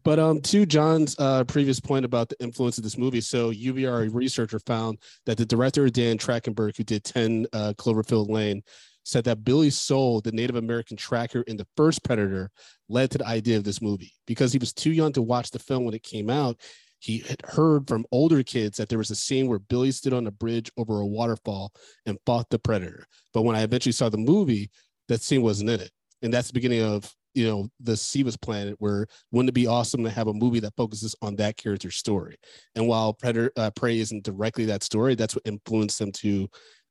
But um, to John's uh, previous point about the influence of this movie, so Yuvia our researcher found that the director Dan Trachtenberg, who did 10 uh, Cloverfield Lane, said that Billy Sole, the Native American tracker in the first Predator, led to the idea of this movie because he was too young to watch the film when it came out. He had heard from older kids that there was a scene where Billy stood on a bridge over a waterfall and fought the Predator. But when I eventually saw the movie, that scene wasn't in it, and that's the beginning of you know the Sebas planet where wouldn't it be awesome to have a movie that focuses on that character's story? And while predator uh, prey isn't directly that story that's what influenced them to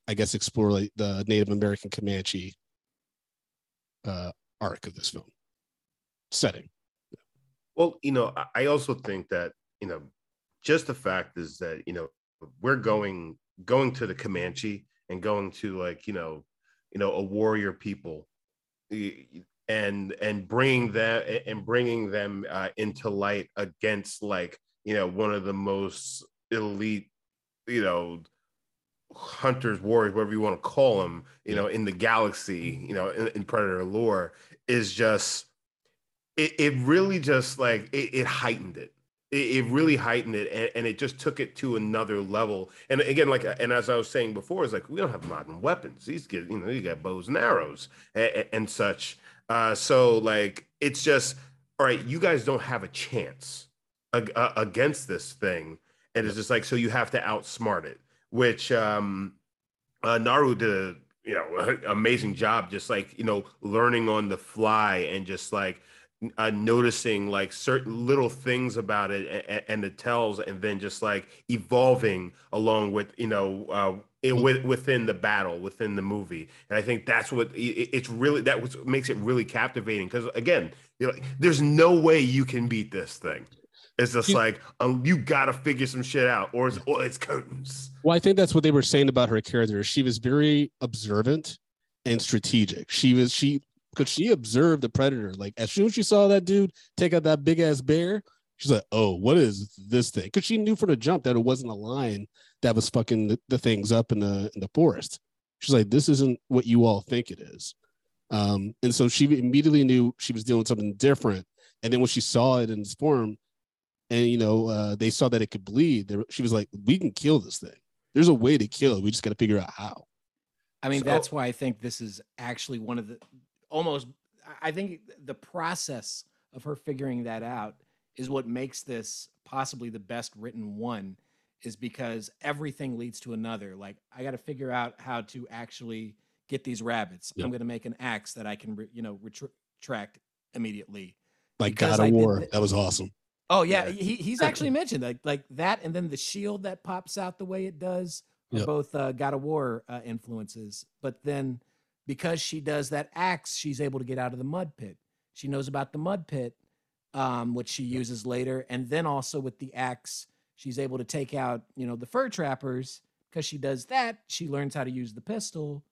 i guess explore like the native american comanche uh arc of this film setting. Well, you know, I also think that, you know, just the fact is that, you know, we're going going to the Comanche and going to like, you know, you know, a warrior people and and bringing them and bringing them uh, into light against like, you know, one of the most elite, you know, hunters, warriors, whatever you want to call them, you know, in the galaxy, you know, in, in Predator lore is just it, it really just like it, it heightened it. It. Really heightened it and, and it just took it to another level. And again, like and as I was saying before, it's like we don't have modern weapons. These get you know, you got bows and arrows and, and such. Uh, so like it's just all right, you guys don't have a chance ag- uh, against this thing. And it's just like so you have to outsmart it, which um uh, Naru did a you know amazing job, just like you know learning on the fly and just like uh, noticing like certain little things about it and, and the tells, and then just like evolving along with you know uh, it, with, within the battle within the movie. And I think that's what it, it's really that was makes it really captivating because again, you know, there's no way you can beat this thing. It's just You- like um, you got to figure some shit out, or it's, or it's curtains. well i think that's what they were saying about her character she was very observant and strategic she was she because she observed the predator. Like as soon as she saw that dude take out that big ass bear she's like oh what is this thing? Because she knew from the jump that it wasn't a lion that was fucking the, the things up in the in the forest. She's like this isn't what you all think it is. Um and so she immediately knew she was doing something different. And then when she saw it in its form and you know uh, they saw that it could bleed they, she was like we can kill this thing. There's a way to kill it. We just got to figure out how. I mean, So- that's why I think this is actually one of the almost. I- think the process of her figuring that out is what makes this possibly the best written one, is because everything leads to another. Like I got to figure out how to actually get these rabbits. Yep. I'm going to make an axe that I can, re, you know, retra- retract immediately. like god of war the- that was awesome Oh yeah, Yeah. he, he's actually mentioned like like that, and then the shield that pops out the way it does are Yep. both uh, God of War uh, influences. But then because she does that axe, she's able to get out of the mud pit. She knows about the mud pit, um, which she uses later, and then also with the axe, she's able to take out you know the fur trappers. Because she does that, she learns how to use the pistol,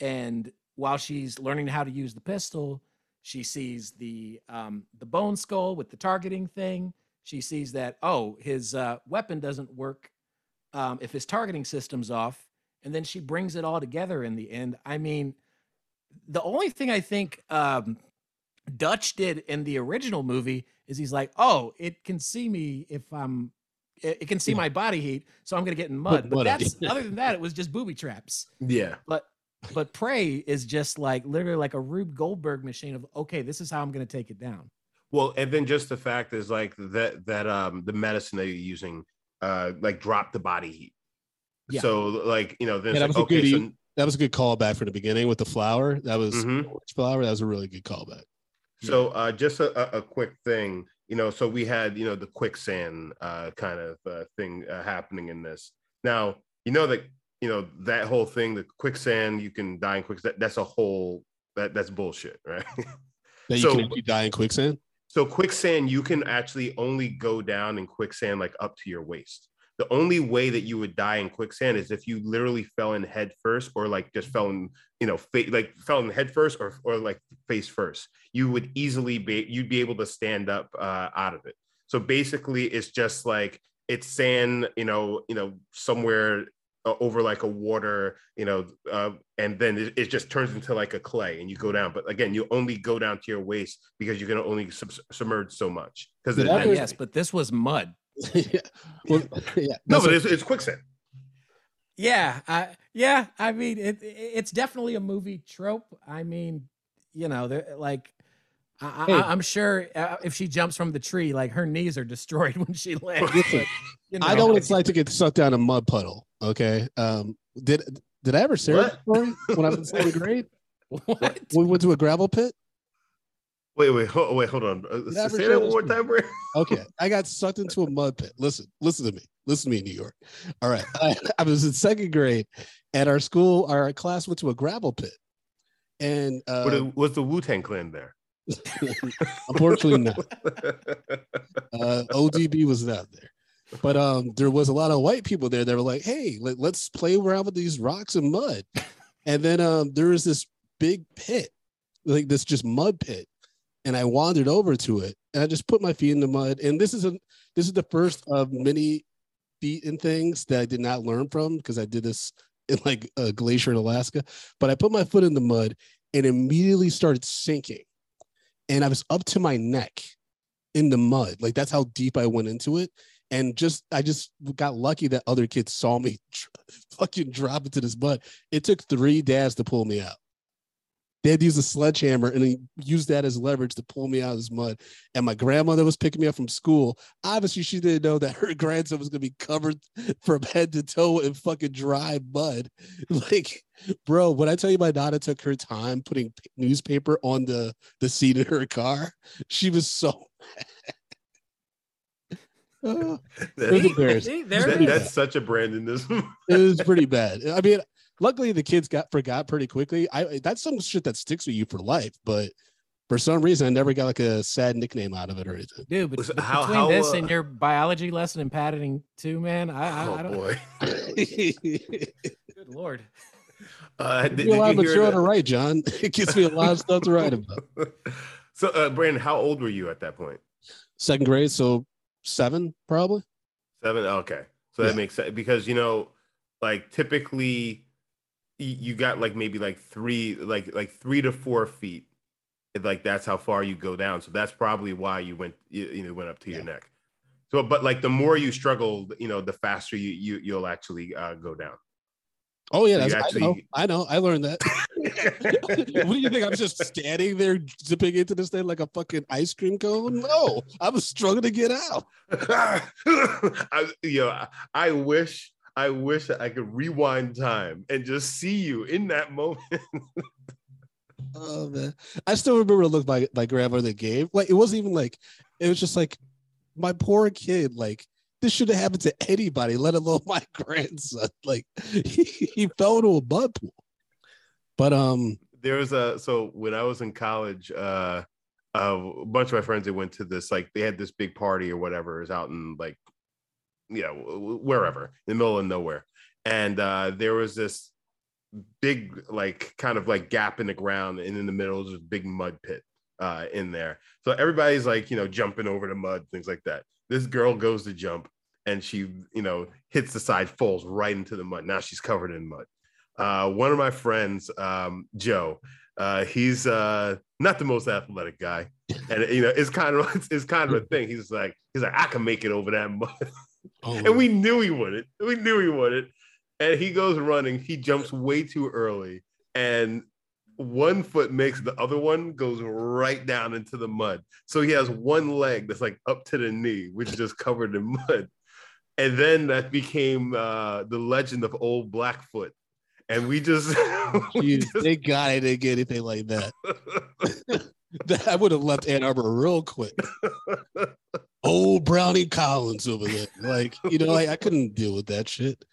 and while she's learning how to use the pistol, she sees the um, the bone skull with the targeting thing. She sees that oh, his uh, weapon doesn't work um, if his targeting system's off, and then she brings it all together in the end. I mean, the only thing I think um, Dutch did in the original movie is he's like, oh, it can see me if I'm. It it can see Yeah. my body heat, so I'm gonna get in mud. But mud that's other than that, it was just booby traps Yeah. but but prey is just like literally like a rube goldberg machine of okay this is how i'm going to take it down Well, and then just the fact is like that that um the medicine that you're using uh like drop the body heat. Yeah. So like you know then Yeah, it's like, okay so that was a good callback from the beginning with the flower that was Mhm. flower that was a really good callback So uh, just a, a- quick thing, you know, so we had you know the quicksand uh, kind of uh, thing uh, happening in this. Now you know that you know that whole thing, the quicksand, you can die in quicksand. That's a whole that that's bullshit, right? That you So- can die in quicksand. So quicksand, you can actually only go down in quicksand like up to your waist. The only way that you would die in quicksand is if you literally fell in head first, or like just fell in, you know, fa- like fell in head first, or or like face first. You would easily be, you'd be able to stand up uh, out of it. So basically, it's just like it's sand, you know, you know, somewhere uh, over like a water, you know, uh, and then it, it just turns into like a clay, and you go down. But again, you only go down to your waist because you can only sub- submerge so much. Because Did I hear- yes, but this was mud. Yeah. Well, yeah. no, That's but it's, it's quicksand. Yeah, I, yeah. I mean, it, it's definitely a movie trope. I mean, you know, like, I, Hey. I, I'm sure uh, if she jumps from the tree, like her knees are destroyed when she lands. Listen, but, you I know what it's like to get sucked down a mud puddle. Okay. Um, did did I ever share that story when I was in seventh grade? What? We went to a gravel pit. Wait, wait, hold, wait, hold on. Uh, Say that one more time. Okay, I got sucked into a mud pit. Listen, listen to me. Listen to me, New York. All right, I, I was in second grade, and our school, our class went to a gravel pit, and uh, But it- was the Wu Tang Clan there? unfortunately not. Uh, ODB was not there, but um, there was a lot of white people there. They were like, "Hey, let, let's play around with these rocks and mud," and then um, there was this big pit, like this just mud pit, and I wandered over to it, and I just put my feet in the mud. And this is a this is the first of many feet and things that I did not learn from because I did this in like a glacier in Alaska. But I put my foot in the mud and immediately started sinking, and I was up to my neck in the mud. Like that's how deep I went into it. And just I just got lucky that other kids saw me fucking drop into this mud. It took three dads to pull me out. They had to use a sledgehammer and he used that as leverage to pull me out of this mud. And my grandmother was picking me up from school. Obviously, she didn't know that her grandson was gonna be covered from head to toe in fucking dry mud. Like, bro, when I tell you my daughter took her time putting newspaper on the the seat of her car, she was so Uh, it was That- embarrassing. See, there that- that's such a brand in this. It was pretty bad. I mean, luckily the kids got forgot pretty quickly. I that's some shit that sticks with you for life, but for some reason I never got like a sad nickname out of it or anything. Dude, but, Listen, but how- between how, this uh, and your biology lesson in padding too, man, I, I, I oh don't. boy. Good lord. Uh, did, You're a lot did you hear material to write, John. It gives me a lot of stuff to write about. so, uh, Brandon, how old were you at that point? Second grade, so seven probably. Seven. Okay, so that makes sense because you know, like typically, y- you got like maybe like three, like like three to four feet. Like that's how far you go down. So that's probably why you went, you, you know, went up to your neck. So, but like the more you struggle, you know, the faster you you you'll actually uh, go down. Oh yeah, So you that's, I know. I know. I learned that. what do you think? I'm just standing there zipping into this thing like a fucking ice cream cone? No, I was struggling to get out. I, you know, I, I wish, I wish that I could rewind time and just see you in that moment. Oh man, I still remember the look my my grandmother gave. Like it wasn't even like it was just like my poor kid. Like this should have happened to anybody, let alone my grandson. Like he, he fell into a mud pool. But um, there was a so when I was in college, uh, uh, a bunch of my friends they went to this like they had this big party or whatever. Was out in like, you know, wherever in the middle of nowhere, and uh, there was this big like kind of like gap in the ground, and in the middle was this big mud pit uh, in there. So everybody's like you know jumping over the mud, things like that. This girl goes to jump, and she you know hits the side, falls right into the mud. Now she's covered in mud uh, one of my friends, um, Joe, uh, he's uh, not the most athletic guy, and you know, it's kind of it's, it's kind of a thing. He's like, he's like, I can make it over that mud, oh, and we knew he wouldn't. We knew he wouldn't, and he goes running. He jumps way too early, and one foot makes the other one goes right down into the mud. So he has one leg that's like up to the knee, which is just covered in mud. And then that became uh, the legend of Old Blackfoot. And we just, we geez, just- thank God I didn't get anything like that. I would have left Ann Arbor real quick. Old Brownie Collins over there. Like, you know, like I couldn't deal with that shit.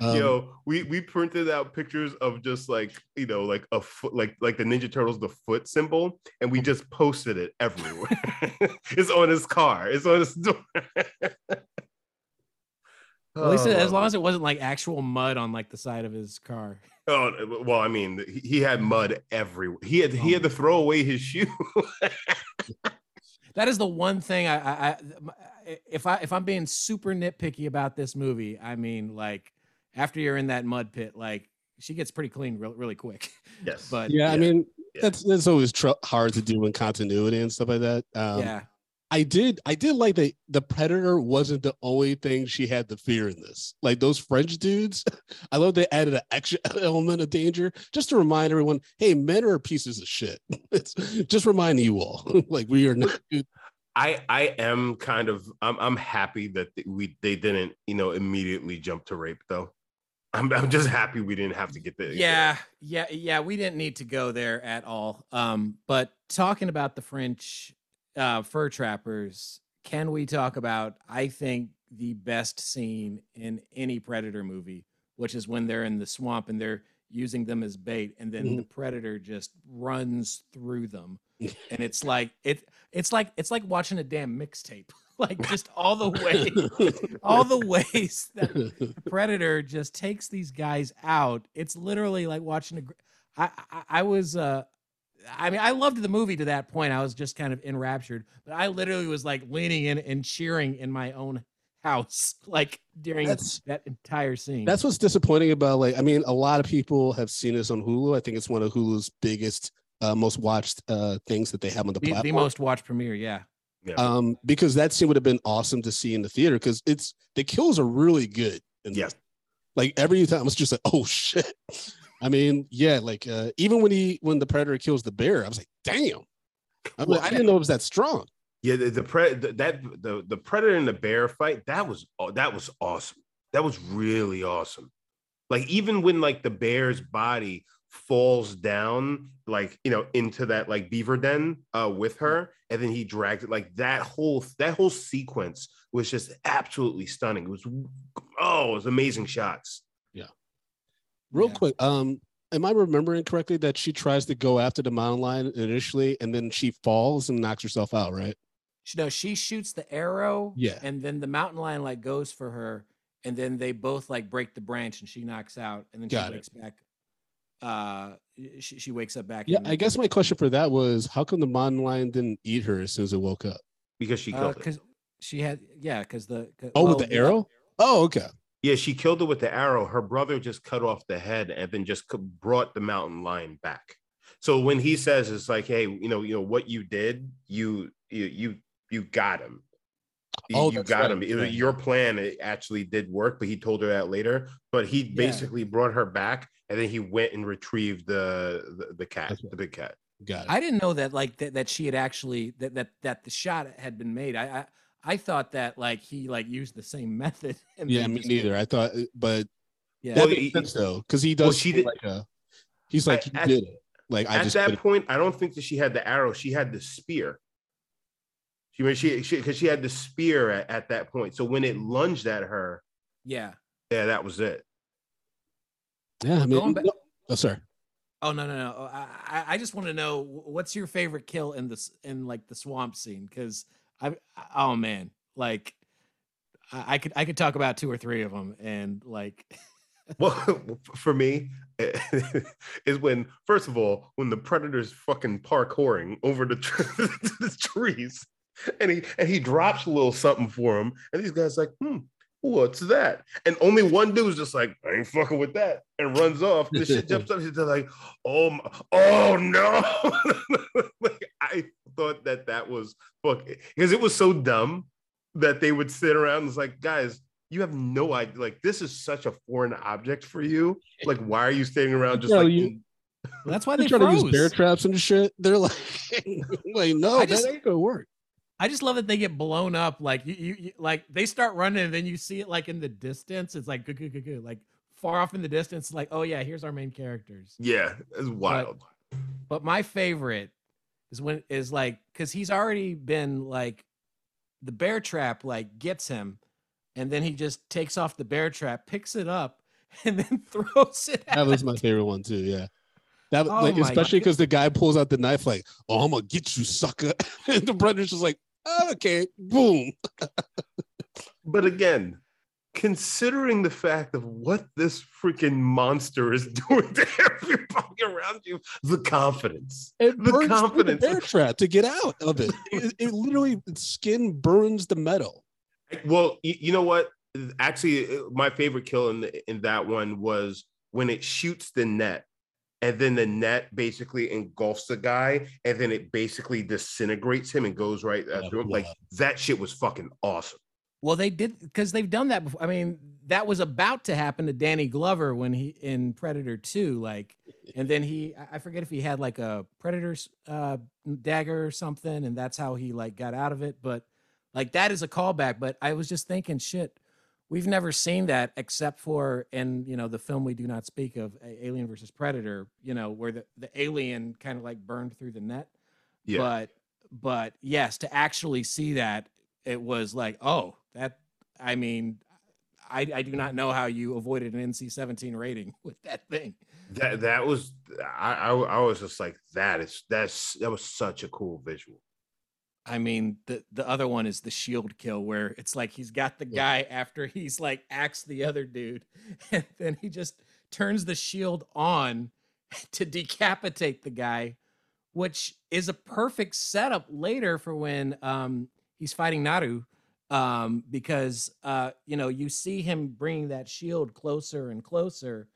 Um, Yo, we we printed out pictures of just like you know, like a foot, like like the Ninja Turtles, the foot symbol, and we just posted it everywhere. it's on his car. It's on his door. At least as Oh. long as it wasn't like actual mud on like the side of his car. Oh well, I mean, he- he had mud everywhere. He had he had to throw away his shoe. That is the one thing I, I, I if I if I'm being super nitpicky about this movie, I mean like after you're in that mud pit, like she gets pretty clean real, really quick. yes, But yeah, I mean, Yeah. that's that's always tr- hard to do in continuity and stuff like that. Um, yeah, I did I did like that the predator wasn't the only thing she had to fear in this. Like those French dudes, I love they added an extra element of danger just to remind everyone, hey, men are pieces of shit. It's just reminding you all, like we are not. I I am kind of I'm I'm happy that we they didn't you know immediately jump to rape though. I'm I'm just happy we didn't have to get the yeah, yeah, yeah. We didn't need to go there at all. Um, but talking about the French uh, fur trappers, can we talk about? I think the best scene in any predator movie, which is when they're in the swamp and they're using them as bait, and then the predator just runs through them, and it's like it. It's like it's like watching a damn mixtape, like just all the way, all the ways that the predator just takes these guys out it's literally like watching a I, I i was uh i mean i loved the movie to that point i was just kind of enraptured but i literally was like leaning in and cheering in my own house like during That's- that entire scene That's what's disappointing about like I mean a lot of people have seen this on Hulu. I think it's one of Hulu's biggest uh, most watched uh, things that they have on the, the, the most watched premiere yeah yeah. um, because that scene would have been awesome to see in the theater because it's the kills are really good. in Yeah. this. Like every time it's just like, oh shit. I mean, yeah, like uh, even when he when the predator kills the bear, I was like, damn. I'm Well, I didn't know it was that strong. Yeah, the, the pre the, that the the predator and the bear fight that was that was awesome. That was really awesome. Like even when like the bear's body falls down, like you know, into that like beaver den uh, with her, and then he drags it. Like that whole that whole sequence was just absolutely stunning. It was oh, it was amazing shots. Real Yeah. quick, um, am I remembering correctly that she tries to go after the mountain lion initially, and then she falls and knocks herself out, right? She- no she shoots the arrow Yeah. and then the mountain lion like goes for her and then they both like break the branch and she knocks out and then Got she it. wakes back uh she, she wakes up back Yeah, in- I guess my question for that was, how come the mountain lion didn't eat her as soon as it woke up? Because she killed it. because Uh, she had yeah because the 'cause- Oh, well, with the yeah, arrow? Oh, okay. Yeah, she killed it with the arrow. Her brother just cut off the head and then just brought the mountain lion back. So when he says it's like, hey, you know, you know what you did, you you you you got him. You, Oh, you got right, him. It- right. Your plan it actually did work, but he told her that later. But he Yeah. basically brought her back, and then he went and retrieved the the, the cat, right. the big cat. Got it. I didn't know that like that, that she had actually that that that the shot had been made. I I, I thought that like he like used the same method. And yeah, me just- neither. I thought, uh, but Yeah, that Well, makes he- sense though, because he does. well, she did- Like a, he's like, At- you at- did it. Like I At just that couldn't- point, I don't think that she had the arrow. She had the spear. She when she she because she had the spear at, at that point. So when it lunged at her, yeah. yeah, that was it. Yeah, I mean, Going back- no- oh, sorry. Oh no no no! I I, I just want to know what's your favorite kill in this in like the swamp scene because I oh man like I, I could I could talk about two or three of them and like Well, for me, is when first of all, when the predator's fucking parkouring over the, the trees, and he and he drops a little something for him, and these guys like, hmm, what's that? And only one dude dude's just like, I ain't fucking with that, and runs off. The shit jumps up. He's like, oh, my, oh no! like I thought that that was fuck because it was so dumb that they would sit around. And it's like, guys, you have no idea. Like, this is such a foreign object for you. Like, why are you standing around just Bro, like you- that's why They're they trying to use bear traps and shit. They're like, like no, I just- that ain't gonna work. I just love that they get blown up. Like you, you, you like they start running, and then you see it like in the distance. It's like good, good, good, good. Like far off in the distance. Like oh yeah, here's our main characters. yeah, it's wild. But my favorite is when is like because he's already been like the bear trap like gets him, and then he just takes off the bear trap, picks it up, and then throws it. That was my favorite one too. Yeah. That Oh like especially because the guy pulls out the knife like, "Oh, I'm gonna get you, sucker!" and the brother's just like, "Oh, "Okay, boom." But again, considering the fact of what this freaking monster is doing to everybody around you, the confidence. It The through the confidence. bear trap to get out of it. it. It literally, skin burns the metal. Well, you, you know what? Actually, uh, my favorite kill in the, in that one was when it shoots the net, and then the net basically engulfs the guy, and then it basically disintegrates him and goes right uh, Yeah, through him. Like that shit was fucking awesome. Well, they did because they've done that before. I mean, that was about to happen to Danny Glover when he in Predator 2, like, and then he I- I forget if he had like a Predator's uh dagger or something, and that's how he like got out of it. But like that is a callback. But I was just thinking, shit, we've never seen that except for in you know the film we do not speak of, Alien versus Predator, you know, where the, the alien kind of like burned through the net. Yeah. But but yes, to actually see that, it was like, oh, that I mean, I, I do not know how you avoided an NC-17 rating with that thing. That that was I, I I was just like that is that's that was such a cool visual. I mean, the the other one is the shield kill where it's like he's got the guy after he's like axed the other dude, and then he just turns the shield on to decapitate the guy, which is a perfect setup later for when um he's fighting Naru. Um, because uh, you know, you see him bringing that shield closer and closer,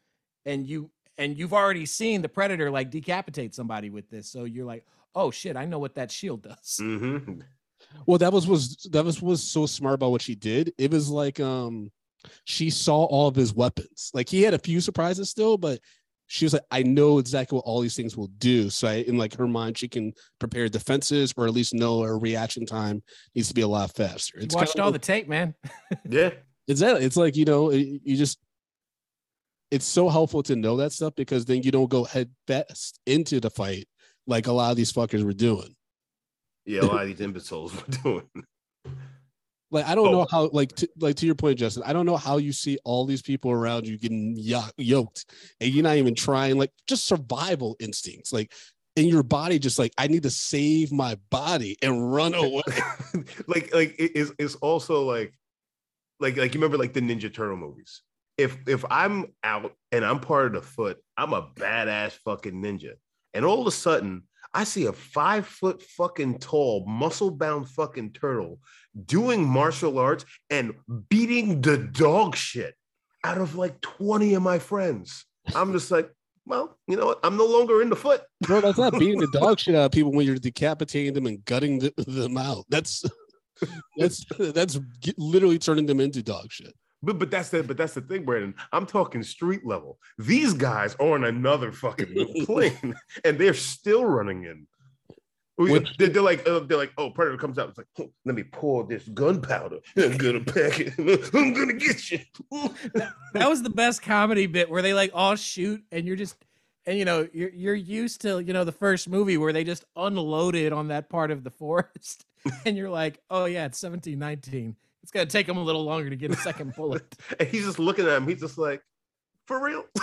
and you and you've already seen the predator like decapitate somebody with this, so you're like, oh shit, I know what that shield does. Mm-hmm. Well, that was was that was was so smart about what she did. It was like um she saw all of his weapons. Like he had a few surprises still, but she was like, I know exactly what all these things will do. So I, in like her mind, she can prepare defenses or at least know her reaction time needs to be a lot faster. You It's watched all like- the tape, man. Yeah. It's that. It's like you know, it- you just. It's so helpful to know that stuff because then you don't go head best into the fight like a lot of these fuckers were doing. Yeah, a lot of these imbeciles were doing. Like I don't Oh. know how. Like to, like to your point, Justin. I don't know how you see all these people around you getting yo- yoked, and you're not even trying. Like just survival instincts. Like in your body, just like I need to save my body and run away. like like it is it's also like like like you remember like the Ninja Turtle movies. If if I'm out and I'm part of the foot, I'm a badass fucking ninja. And all of a sudden, I see a five foot fucking tall, muscle bound fucking turtle doing martial arts and beating the dog shit out of like 20 of my friends. I'm just like, well, you know what? I'm no longer in the foot. Bro, that's not beating the dog shit out of people when you're decapitating them and gutting th- them out. That's that's that's literally turning them into dog shit. But but that's the but that's the thing, Brandon. I'm talking street level. These guys are on another fucking plane, and they're still running in. Which- they're, like uh, they're like oh predator comes out it's like "Oh, let me pour this gunpowder i'm gonna pack it i'm gonna get you that was the best comedy bit where they like all shoot and you're just and you know you're you're used to you know the first movie where they just unloaded on that part of the forest and you're like oh yeah it's 1719 it's gonna take him a little longer to get a second bullet. And he's just looking at him. He's just like for real?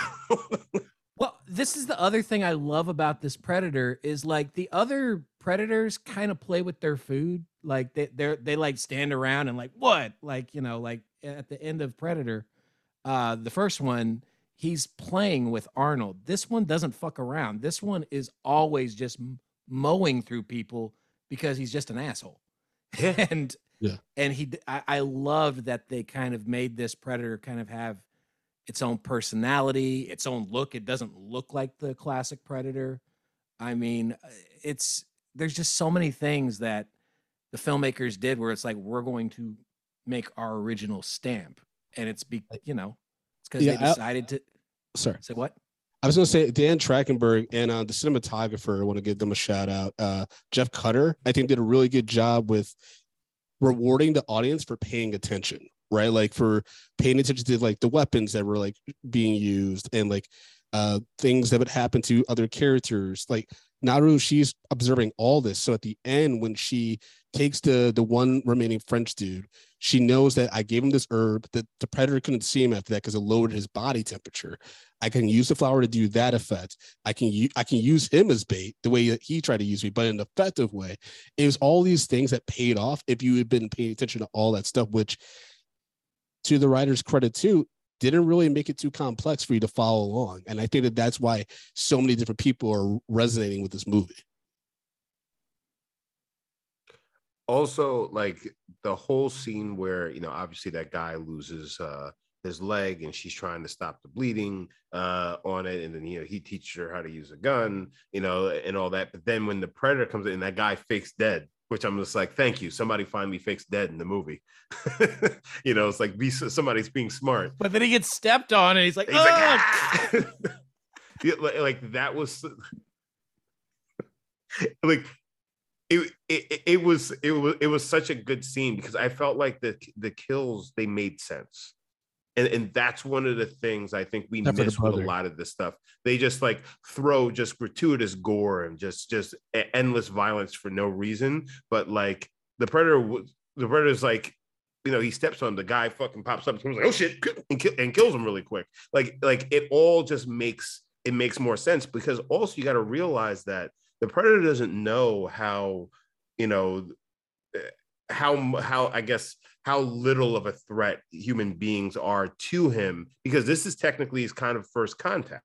Well this is the other thing i love about this predator is like the other predators kind of play with their food. Like they they're they like stand around and like what? Like you know like at the end of predator uh the first one he's playing with arnold. This one doesn't fuck around. This one is always just mowing through people because he's just an asshole. Yeah. and Yeah. and he—I loved that they kind of made this predator kind of have its own personality its own look it doesn't look like the classic predator i mean uh, it's there's just so many things that the filmmakers did where it's like we're going to make our original stamp and it's be you know it's because Yeah, they I- decided to Sorry. say what I was gonna say Dan Trachtenberg and uh, the cinematographer. I want to give them a shout out. Uh, Jeff Cutter, I think, did a really good job with rewarding the audience for paying attention. Right, like for paying attention to like the weapons that were like being used and like uh, things that would happen to other characters. Like Naru, she's observing all this. So at the end, when she takes the the one remaining French dude, she knows that I gave him this herb. That the predator couldn't see him after that because it lowered his body temperature. I can use the flower to do that effect. I can use I can use him as bait the way that he tried to use me, but in an effective way. It was all these things that paid off if you had been paying attention to all that stuff, which to the writer's credit too, didn't really make it too complex for you to follow along. And I think that that's why so many different people are resonating with this movie. Also, like the whole scene where, you know, obviously that guy loses uh his leg and she's trying to stop the bleeding uh on it. And then you know he teaches her how to use a gun you know and all that. But then when the predator comes in that guy fakes dead which i'm just like thank you. Somebody finally fakes dead in the movie. You know it's like be somebody's being smart. But then he gets stepped on and he's like, He's "Oh!" like, "Ah!" Like that was like it, it it was it was it was such a good scene because I felt like the the kills they made sense. And, and that's one of the things I think we Except miss with a lot of this stuff. They just like throw just gratuitous gore and just just endless violence for no reason. But like the predator, was the predator's like, you know, he steps on the guy, fucking pops up, and like, oh shit, and, kill, and kills him really quick. Like like it all just makes it makes more sense because also you got to realize that the predator doesn't know how you know eh, how how i guess how little of a threat human beings are to him because this is technically his kind of first contact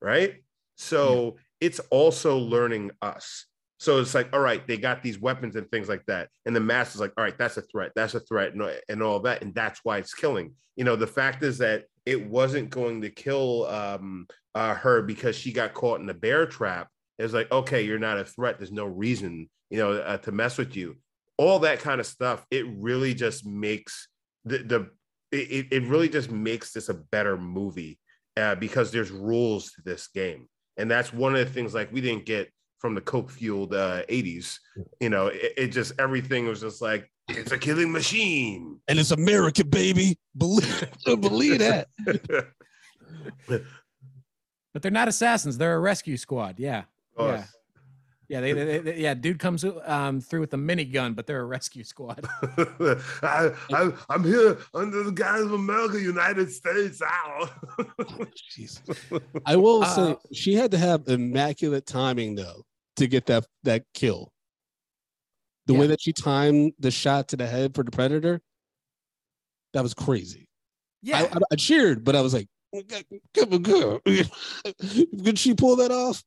right? So it's also learning us. So it's like all right they got these weapons and things like that and the mass is like all right that's a threat that's a threat and, and all that and that's why it's killing. You know the fact is that it wasn't going to kill um uh, her because she got caught in the bear trap it's like okay you're not a threat there's no reason you know uh, to mess with you all that kind of stuff it really just makes the the it, it really just makes this a better movie uh, because there's rules to this game and that's one of the things like we didn't get from the coke fueled uh, 80s you know it, it just everything was just like it's a killing machine And it's America, baby. Believe, believe that. But they're not assassins. They're a rescue squad. Yeah. Yeah. Yeah. They, they, they- yeah. Dude comes um, through with a minigun, but they're a rescue squad. I, I, I'm here under the guise of America, United States. Ow. Jesus. I will Uh, say she had to have immaculate timing though to get that that kill. The way that she timed the shot to the head for the predator, that was crazy. Yeah. I, I, I cheered, but I was like, "Come on, girl, could she pull that off?"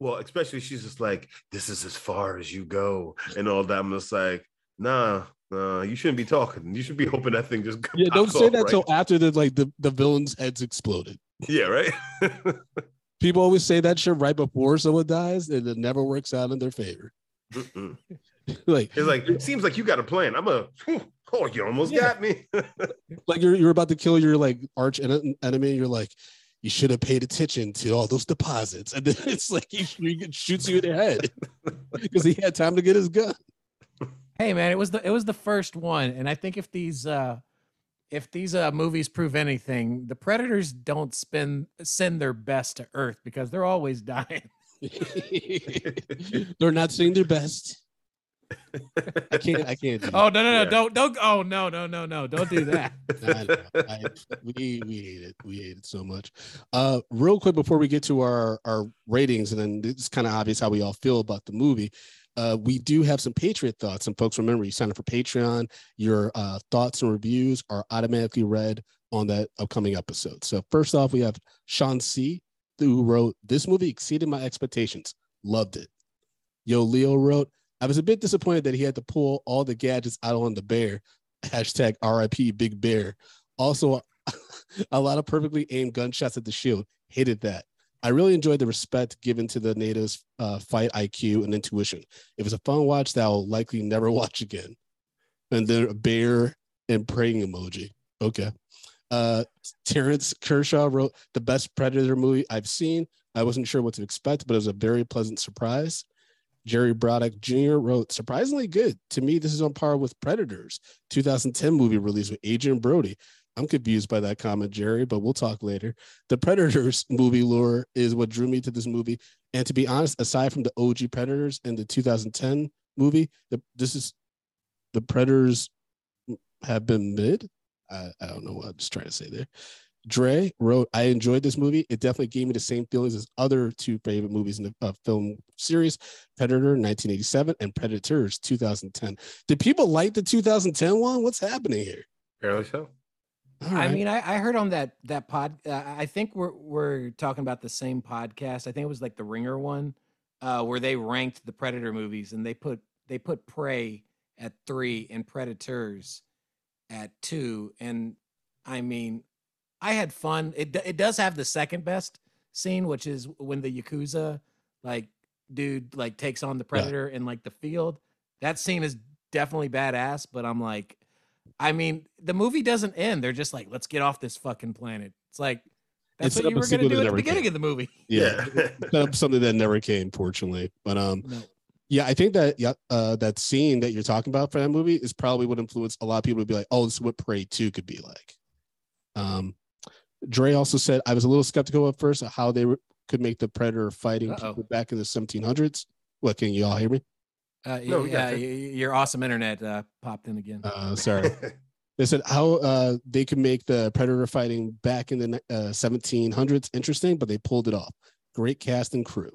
Well, especially she's just like, this is as far as you go, and all that. I'm just like, nah, nah, you shouldn't be talking. You should be hoping that thing just Yeah, don't say off, that right? till after the like the, the villain's heads exploded. yeah, right. People always say that shit right before someone dies, and it never works out in their favor. Like, it's like it seems like you got a plan. I'm a. Oh, you almost Yeah. got me. like you're you're about to kill your like arch en- enemy. You're like, you should have paid attention to all those deposits, and then it's like he, he shoots you in the head because he had time to get his gun. hey man, it was the it was the first one, and I think if these uh if these uh movies prove anything, the predators don't spend send their best to Earth because they're always dying. They're not seeing their best. I can't. I can't. Do Oh no no no! Yeah. Don't don't! Oh no no no no! Don't do that. I know. I, we we hate it. We hate it so much. Uh, real quick before we get to our our ratings, and then it's kind of obvious how we all feel about the movie. Uh, we do have some Patreon thoughts, and folks, remember you sign up for Patreon. Your uh, thoughts and reviews are automatically read on that upcoming episode. So first off, we have Sean C, who wrote this movie exceeded my expectations. Loved it. Yo, Leo wrote, I was a bit disappointed that he had to pull all the gadgets out on the bear. Hashtag RIP Big Bear. Also, a lot of perfectly aimed gunshots at the shield. Hated that. I really enjoyed the respect given to the natives' uh, fight IQ and intuition. It was a fun watch that I'll likely never watch again. And then a bear and praying emoji. Okay. Uh, Terrence Kershaw wrote the best Predator movie I've seen. I wasn't sure what to expect, but it was a very pleasant surprise. Jerry Braddock Jr. wrote, surprisingly good. To me, this is on par with Predators, 2010 movie release with Adrien Brody. I'm confused by that comment, Jerry, but we'll talk later. The Predators movie lore is what drew me to this movie. And to be honest, aside from the OG Predators and the 2010 movie, the, this is the Predators have been mid. I, I don't know what I'm just trying to say there. Dre wrote, I enjoyed this movie. It definitely gave me the same feelings as other two favorite movies in the uh, film series Predator 1987 and Predators 2010. Did people like the 2010 one? What's happening here? Apparently so. All I mean, I, I heard on that that pod. Uh, I think we're we're talking about the same podcast. I think it was like the Ringer one, uh, where they ranked the Predator movies, and they put they put Prey at three and Predators at two. And I mean, I had fun. It it does have the second best scene, which is when the yakuza like dude like takes on the predator in like the field. That scene is definitely badass. But I'm like, I mean, the movie doesn't end. They're just like, let's get off this fucking planet. It's like that's It's what you were gonna do at the beginning came. of the movie. yeah, that's something that never came, fortunately. But um, No. yeah, I think that yeah, uh, that scene that you're talking about for that movie is probably what influenced a lot of people to be like, "Oh, this is what Prey Two could be like." Um, Dre also said, "I was a little skeptical at first of how they were- could make the Predator fighting Uh-oh. people back in the 1700s." What can you all hear me? Uh, No, we yeah, you. your awesome internet uh, popped in again. Uh, sorry. They said how uh, they could make the Predator fighting back in the uh, 1700s interesting, but they pulled it off. Great cast and crew.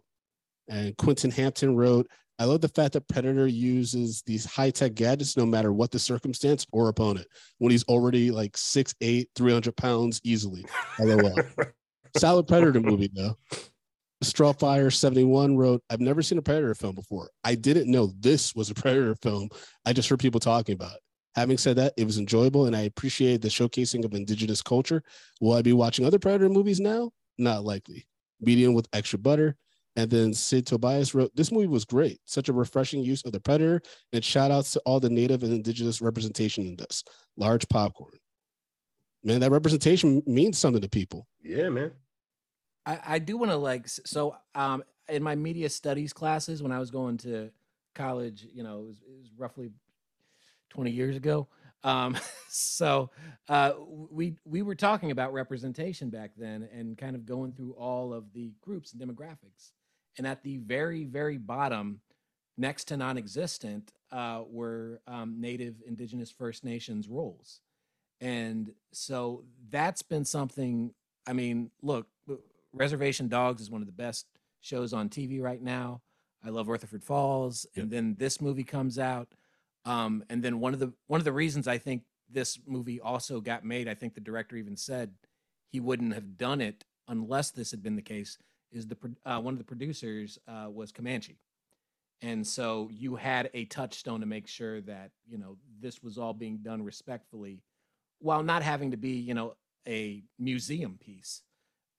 And Quentin Hampton wrote, I love the fact that Predator uses these high tech gadgets no matter what the circumstance or opponent when he's already like 6'8, 300 pounds easily. LOL. Solid Predator movie, though. Strawfire71 wrote, I've never seen a Predator film before. I didn't know this was a Predator film. I just heard people talking about it. Having said that, it was enjoyable and I appreciate the showcasing of indigenous culture. Will I be watching other Predator movies now? Not likely. Medium with extra butter. And then Sid Tobias wrote, This movie was great. Such a refreshing use of the Predator. And shout outs to all the native and indigenous representation in this. Large popcorn. Man, that representation means something to people. yeah, man. I, I do want to like so um in my media studies classes when I was going to college, you know, it was, it was roughly 20 years ago. Um so uh we we were talking about representation back then and kind of going through all of the groups and demographics. And at the very very bottom next to non-existent uh were um native indigenous first nations roles. And so that's been something I mean, look, Reservation Dogs is one of the best shows on TV right now. I love Rutherford Falls, and then this movie comes out. Um, and then one of the one of the reasons I think this movie also got made, I think the director even said he wouldn't have done it unless this had been the case. Is the uh, one of the producers uh, was Comanche, and so you had a touchstone to make sure that you know this was all being done respectfully, while not having to be you know a museum piece.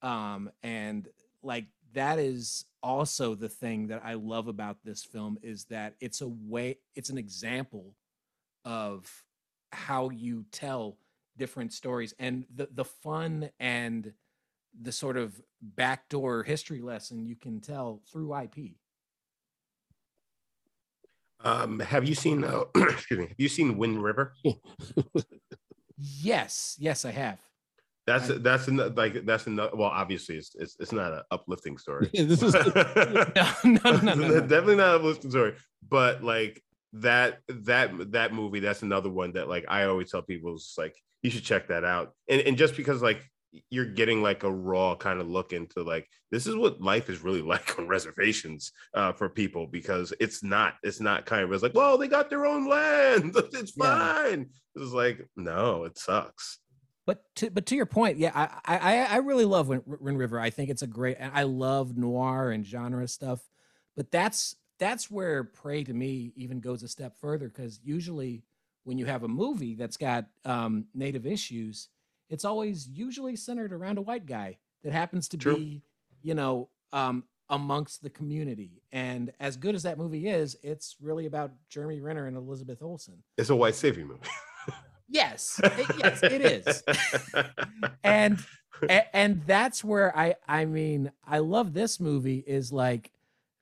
Um and like that is also the thing that i love about this film is that it's a way it's an example of how you tell different stories. And the the fun and the sort of backdoor history lesson you can tell through ip Um, have you seen? Uh, excuse me. Have you seen Wind River? yes yes i have That's I- that's another like that's another. Well, obviously, it's it's, it's not an uplifting story. Yeah, this is no no no, no, no. definitely not a uplifting story. But like that that that movie, that's another one that like I always tell people is like you should check that out. And and just because like you're getting like a raw kind of look into like this is what life is really like on reservations uh, for people because it's not it's not kind of it's like well they got their own land it's Yeah. fine it's like no it sucks But to but to your point, yeah, I I I- really love Wind, Wind River. I think it's a great. I love noir and genre stuff, but that's that's where Prey to me even goes a step further because usually when you have a movie that's got um, native issues, it's always usually centered around a white guy that happens to True. be, you know, um, amongst the community. And as good as that movie is, it's really about Jeremy Renner and Elizabeth Olsen. it's a white saving movie Yes, it- yes, it is. and and that's where I I mean I love this movie is like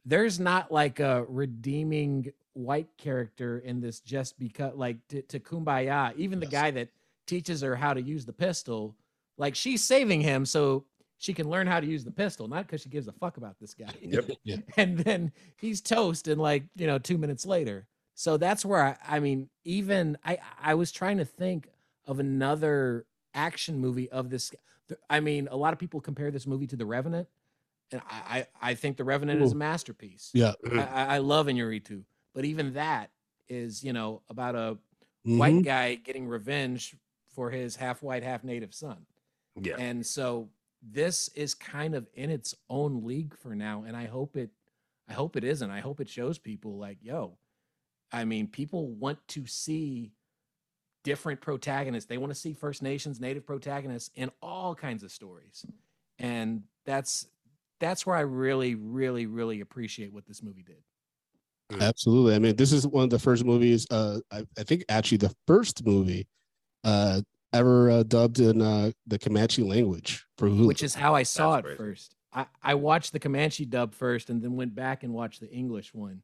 there's not like a redeeming white character in this just because like to, to kumbaya even the guy that teaches her how to use the pistol, like she's saving him so she can learn how to use the pistol, not because she gives a fuck about this guy. Yep. Yeah. And then he's toast in like, you know, two minutes later. So that's where I, I mean, even I, I was trying to think of another action movie of this. I mean, a lot of people compare this movie to The Revenant, and I, I, I think The Revenant is a masterpiece. Yeah. I, I I love Iñárritu, but even that is, you know, about a Mhm. white guy getting revenge for his half white, half native son. yeah. And so this is kind of in its own league for now. And I hope it, I hope it isn't. I hope it shows people like, yo, I mean, people want to see different protagonists. They want to see First Nations, Native protagonists in all kinds of stories. And that's that's where I really, really, really appreciate what this movie did. Absolutely. I mean, this is one of the first movies. Uh, I, I think actually the first movie uh, ever uh, dubbed in uh, the Comanche language for Hulu. which is how I saw That's it crazy. first. I, I watched the Comanche dub first, and then went back and watched the English one.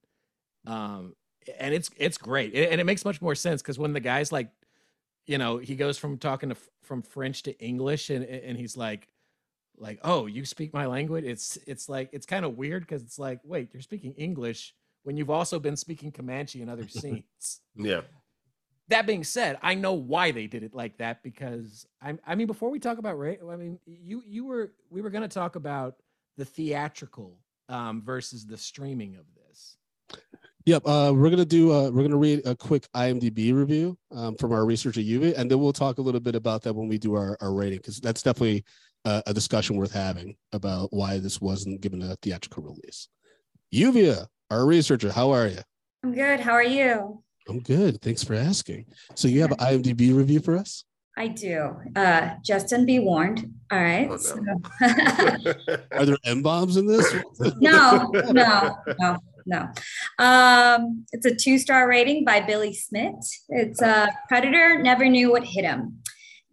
Um, and it's it's great, and it makes much more sense because when the guy's like, you know, he goes from talking to from French to English, and and he's like, like, oh, you speak my language. It's it's like it's kind of weird because it's like, wait, you're speaking English when you've also been speaking Comanche in other scenes yeah. That being said, I know why they did it like that because I, I mean, before we talk about Ray, I mean, you you were we were going to talk about the theatrical um, versus the streaming of this. Yep. Uh, we're gonna do. Uh, we're gonna read a quick IMDb review um, from our research at UV, and then we'll talk a little bit about that when we do our, our rating, because that's definitely uh, a discussion worth having about why this wasn't given a theatrical release. Yuvia, our researcher, how are you? I'm good. How are you? I'm good. Thanks for asking. So you have an IMDb review for us? I do. Uh, Justin, be warned. All right. Oh, So- Are there M bombs in this? no, no, no, no. Um, it's a two star rating by Billy Smith. It's a Predator never knew what hit him.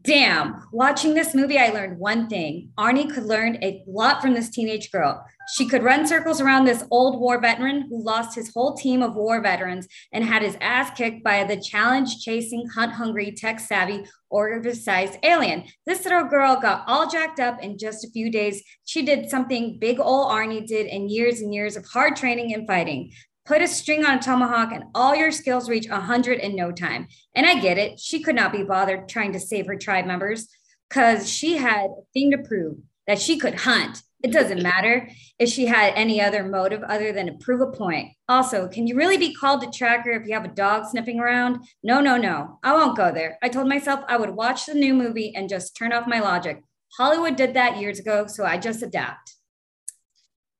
Damn, watching this movie, I learned one thing. Arnie could learn a lot from this teenage girl. She could run circles around this old war veteran who lost his whole team of war veterans and had his ass kicked by the challenge chasing, hunt hungry, tech savvy, oversized alien. This little girl got all jacked up in just a few days. She did something big ol' Arnie did in years and years of hard training and fighting. Put a string on a tomahawk and all your skills reach 100 in no time. And I get it. She could not be bothered trying to save her tribe members because she had a thing to prove that she could hunt. It doesn't matter if she had any other motive other than to prove a point. Also, can you really be called a tracker if you have a dog sniffing around? No, no, no. I won't go there. I told myself I would watch the new movie and just turn off my logic. Hollywood did that years ago, so I just adapt.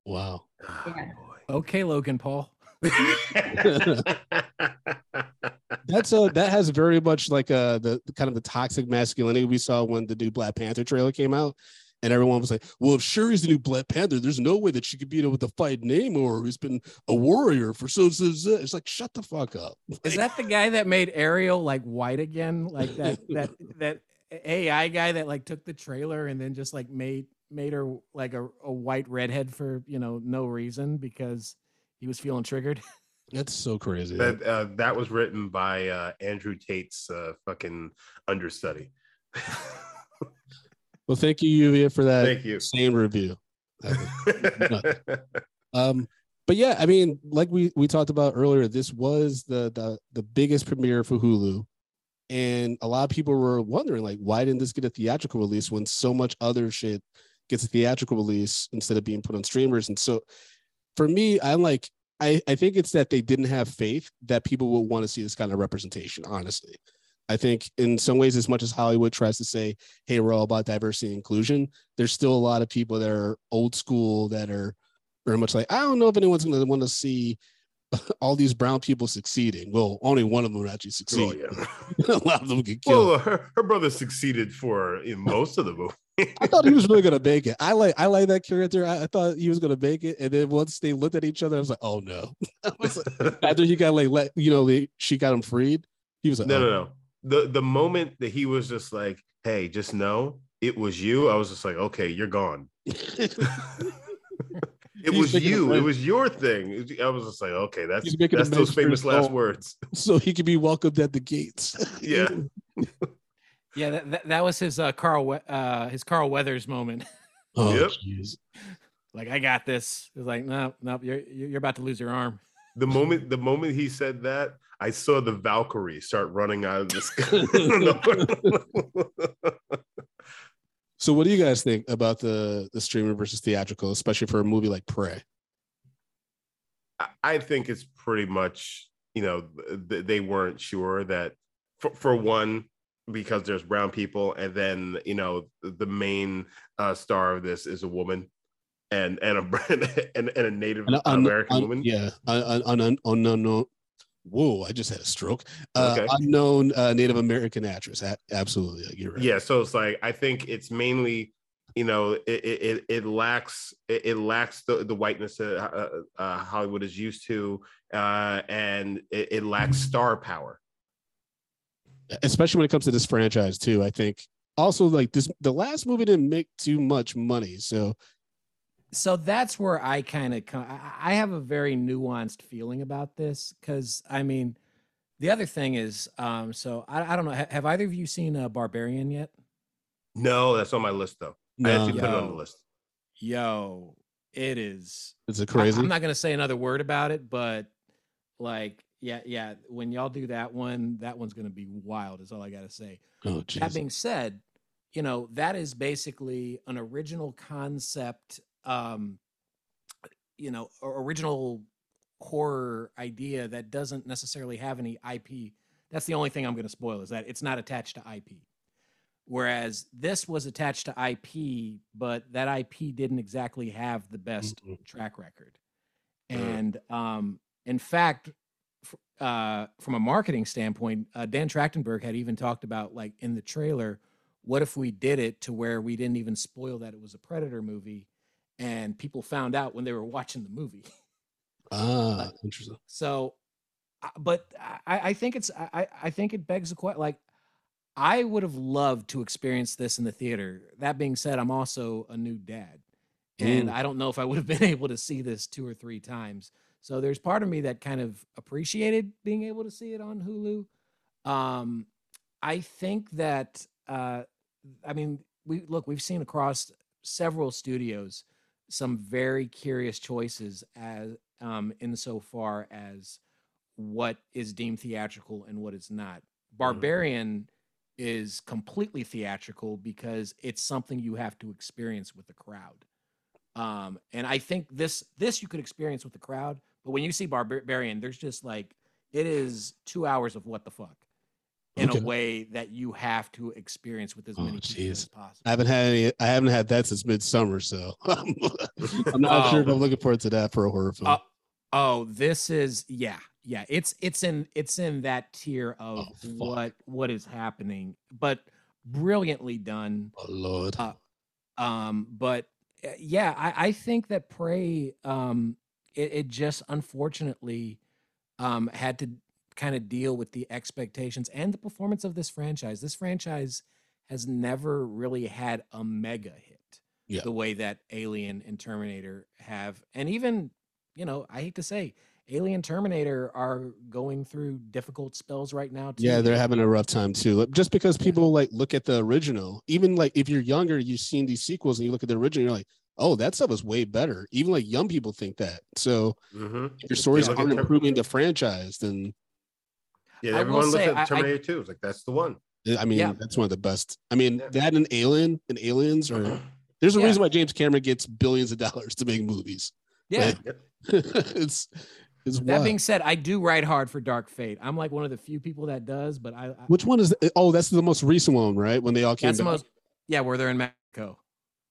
Wow. Ah, Yeah. Okay, Logan Paul. That's a that has very much like uh the, the kind of the toxic masculinity we saw when the new Black Panther trailer came out. And everyone was like, well, if Shuri's the new Black Panther, there's no way that she could be able to fight Namor, who's been a warrior for so, so, so. It's like, shut the fuck up. Is that the guy that made Ariel like white again? Like that that that AI guy that like took the trailer and then just like made made her like a, a white redhead for you know no reason because he was feeling triggered. That's so crazy. that uh, that was written by uh, Andrew Tate's uh, fucking understudy. well, thank you, Yuvia, for that Thank you. same review. Um, but yeah, I mean, like we we talked about earlier, this was the the the biggest premiere for Hulu, and a lot of people were wondering like, why didn't this get a theatrical release when so much other shit gets a theatrical release instead of being put on streamers? And so, for me, I'm like, I I think it's that they didn't have faith that people would want to see this kind of representation. Honestly, I think in some ways, as much as Hollywood tries to say, "Hey, we're all about diversity and inclusion," there's still a lot of people that are old school that are very much like I don't know if anyone's going to want to see all these brown people succeeding. Well, only one of them would actually Oh, yeah. a lot of them get killed. Well, her, her brother succeeded for in most of the movie. I thought he was really going to make it. I like I like that character. I, I thought he was going to make it, and then once they looked at each other, I was like, oh no. I was like- After he got like let you know they, she got him freed, he was like, no, oh. no, no. The the moment that he was just like, "Hey, just know it was you," I was just like, "Okay, you're gone." It He's was you. It was your thing. I was just like, "Okay, that's that's those famous last own- words." so he could be welcomed at the gates. Yeah. Yeah, that, that, that was his uh, Carl uh, his Carl Weathers moment. Oh, Yep. jeez. like I got this. It was like no, no, you're you're about to lose your arm. The moment the moment he said that, I saw the Valkyrie start running out of the sky. So, what do you guys think about the the streaming versus theatrical, especially for a movie like Prey? I- I think it's pretty much, you know, th- they weren't sure that for, for one, because there's brown people, and then you know the main uh, star of this is a woman, and and a and, and a Native An un- American un- woman. Yeah, un- un- un- unknown. Whoa! I just had a stroke. Uh, Okay. Unknown uh, Native American actress. A- absolutely, like, you're right. Yeah, so it's like I think it's mainly, you know, it it, it- lacks it, it lacks the the whiteness that uh, uh, Hollywood is used to, uh, and it, it lacks star power. especially when it comes to this franchise too. I think also like this, the last movie didn't make too much money, so so that's where I kind of come. I have a very nuanced feeling about this because I mean, the other thing is, um, so I, I don't know, ha- have either of you seen uh, Barbarian yet? No, that's on my list though. I no, actually put it on the list. Yo, it is. it's a I- crazy. I'm not gonna say another word about it, but like, yeah, yeah. When y'all do that one, that one's gonna be wild. Is all I gotta say. oh, That being said, you know that is basically an original concept. Um, you know, original horror idea that doesn't necessarily have any IP. That's the only thing I'm going to spoil is that it's not attached to IP. Whereas this was attached to IP, but that IP didn't exactly have the best Mhm. track record. And um, in fact, uh, from a marketing standpoint, uh, Dan Trachtenberg had even talked about like in the trailer, what if we did it to where we didn't even spoil that it was a Predator movie, and people found out when they were watching the movie. ah, interesting. So, uh, but I, I think it's I, I- I think it begs the question. Like, I would have loved to experience this in the theater. That being said, I'm also a new dad, and Mm. I don't know if I would have been able to see this two or three times. So there's part of me that kind of appreciated being able to see it on Hulu. Um, I think that uh, I mean we look we've seen across several studios some very curious choices as um, insofar as what is deemed theatrical and what is not. Barbarian is completely theatrical because it's something you have to experience with the crowd. Um, and I think this this you could experience with the crowd, but when you see Barbarian, there's just like it is two hours of what the fuck in Okay. a way that you have to experience with as Oh, many people as possible. I haven't had any. I haven't had that since Midsommar, so I'm, I'm not sure if Oh. I'm looking forward to that for a horror film. Uh, oh, this is yeah, yeah. It's it's in it's in that tier of Oh, what what is happening, but brilliantly done. oh Lord, uh, Um, but uh, yeah, I, I think that Prey, um, it, it just unfortunately um had to kind of deal with the expectations and the performance of this franchise. This franchise has never really had a mega hit Yeah. the way that Alien and Terminator have, and even you know, I hate to say, Alien Terminator are going through difficult spells right now too. yeah, they're having a rough time too. Just because people like look at the original, even like if you're younger, you've seen these sequels and you look at the original, you're like, oh, that stuff was way better. Even like young people think that. So Mhm. if your stories look aren't improving the franchise, then Yeah, I everyone looks say, at I- I- Terminator 2. It's like that's the one. I mean, Yeah. that's one of the best. I mean, Yeah. that and Alien and Aliens are. There's a Yeah. reason why James Cameron gets billions of dollars to make movies. yeah. it's it's That wild. being said, I do write hard for Dark Fate. I'm like one of the few people that does, but I, I Which one is? The, oh, that's the most recent one, right? When they all came that's the most yeah, where they're in Mexico.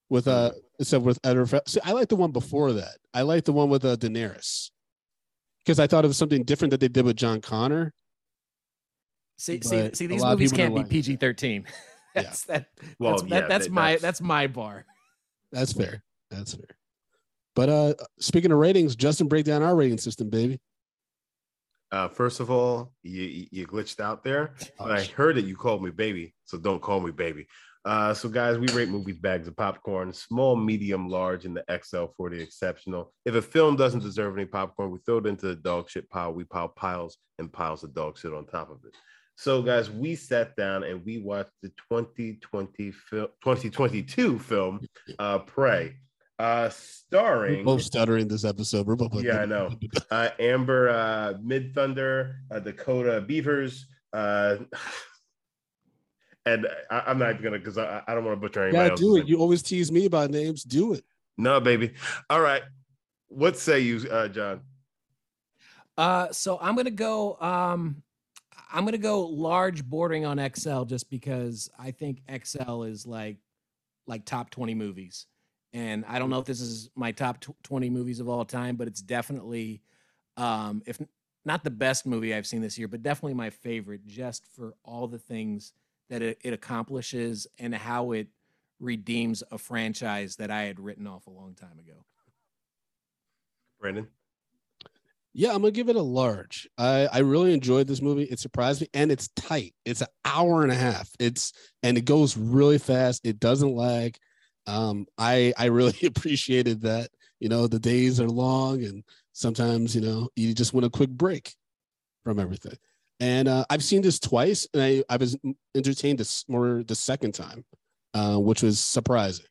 with uh, except with Edward. See, I like the one before that. I like the one with uh, Daenerys because I thought it was something different that they did with John Connor. See, see, see, these movies can't be PG thirteen. Yeah. That's that. Well, that's, yeah, that, that's that- my that's- that's my bar. That's fair. That's fair. But uh, speaking of ratings, Justin, break down our rating system, baby. Uh, first of all, you you- you glitched out there. Oh, But I heard that you called me baby, so don't call me baby. Uh, so guys, we rate movies bags of popcorn, small, medium, large, and the XL for the exceptional. If a film doesn't deserve any popcorn, we throw it into the dog shit pile. We pile piles and piles of dog shit on top of it. So, guys, we sat down and we watched the 2020 film, 2022 film, uh, Prey, uh, starring. We're both stuttering this episode. We're both like, Yeah, I know. uh, Amber uh, Midthunder, uh, Dakota Beavers, uh, and I, I'm not gonna because I, I don't want to butcher anybody Yeah, do it. You always tease me by names. Do it. No, baby. All right. What say you, uh, John? Uh, so I'm gonna go. Um, I'm gonna go large, bordering on XL, just because I think XL is like like top 20 movies, and I don't know if this is my top tw- 20 movies of all time, but it's definitely, um, if not the best movie I've seen this year, but definitely my favorite, just for all the things that it, it accomplishes and how it redeems a franchise that I had written off a long time ago. Brandon? Yeah, I'm gonna give it a large. I I really enjoyed this movie. It surprised me, and it's tight. It's an hour and a half. It's and it goes really fast. It doesn't lag. Um, I I really appreciated that. You know, the days are long, and sometimes you know you just want a quick break from everything. And uh, I've seen this twice, and I I was entertained this more the second time, uh, which was surprising.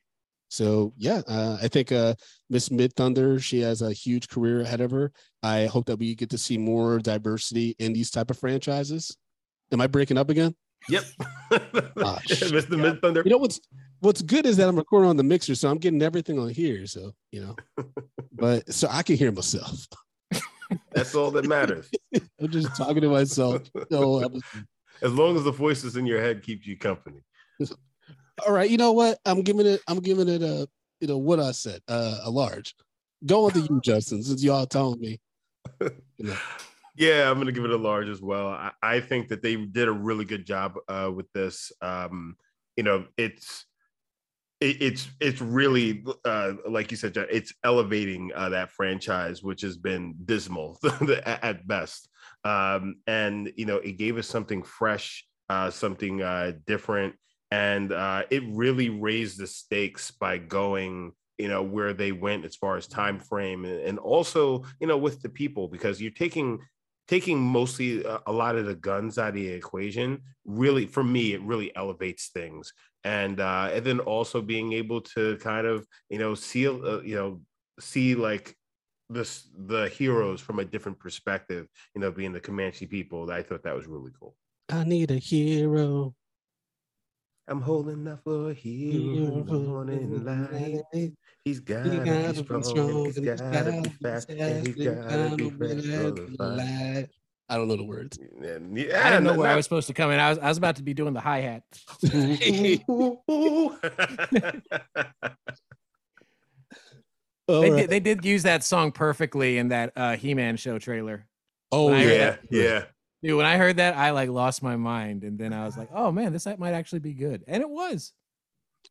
So yeah, uh, I think uh, Miss Midthunder she has a huge career ahead of her. I hope that we get to see more diversity in these type of franchises. Am I breaking up again? Yep. Ah. Mr. Midthunder. You know what's what's good is that I'm recording on the mixer, so I'm getting everything on here. So you know, but so I can hear myself. That's all that matters. I'm just talking to myself. episode. As long as the voices in your head keep you company. All right, you know what? I'm giving it. I'm giving it a you know what I said uh, a large. Go on to you, Justin, since y'all telling me. You know. Yeah, I'm gonna give it a large as well. I, I think that they did a really good job uh, with this. Um, you know, it's it, it's it's really uh, like you said, John, it's elevating uh, that franchise, which has been dismal at at best. Um, and you know, it gave us something fresh, uh, something uh, different, and uh, it really raised the stakes by going you know where they went as far as time frame and, and also you know with the people because you're taking taking mostly a, a lot of the guns out of the equation really for me it really elevates things and uh and then also being able to kind of you know see uh, you know see like this the heroes from a different perspective you know being the comanche people i thought that was really cool I need a hero. I'm holding out for a hero in the morning light he's gotta, You gotta be be strong, strong and he's and it's gotta be gotta fast and he's fast, gotta be and fresh gotta for the fight. I don't know the words. And yeah, I didn't know not- where I was supposed to come in. I was I was about to be doing the hi hat. They right. did they did use that song perfectly in that uh, He-Man show trailer. oh when I heard yeah, yeah, yeah. Dude, when I heard that, I like lost my mind, and then I was like, "Oh man, this might actually be good," and it was.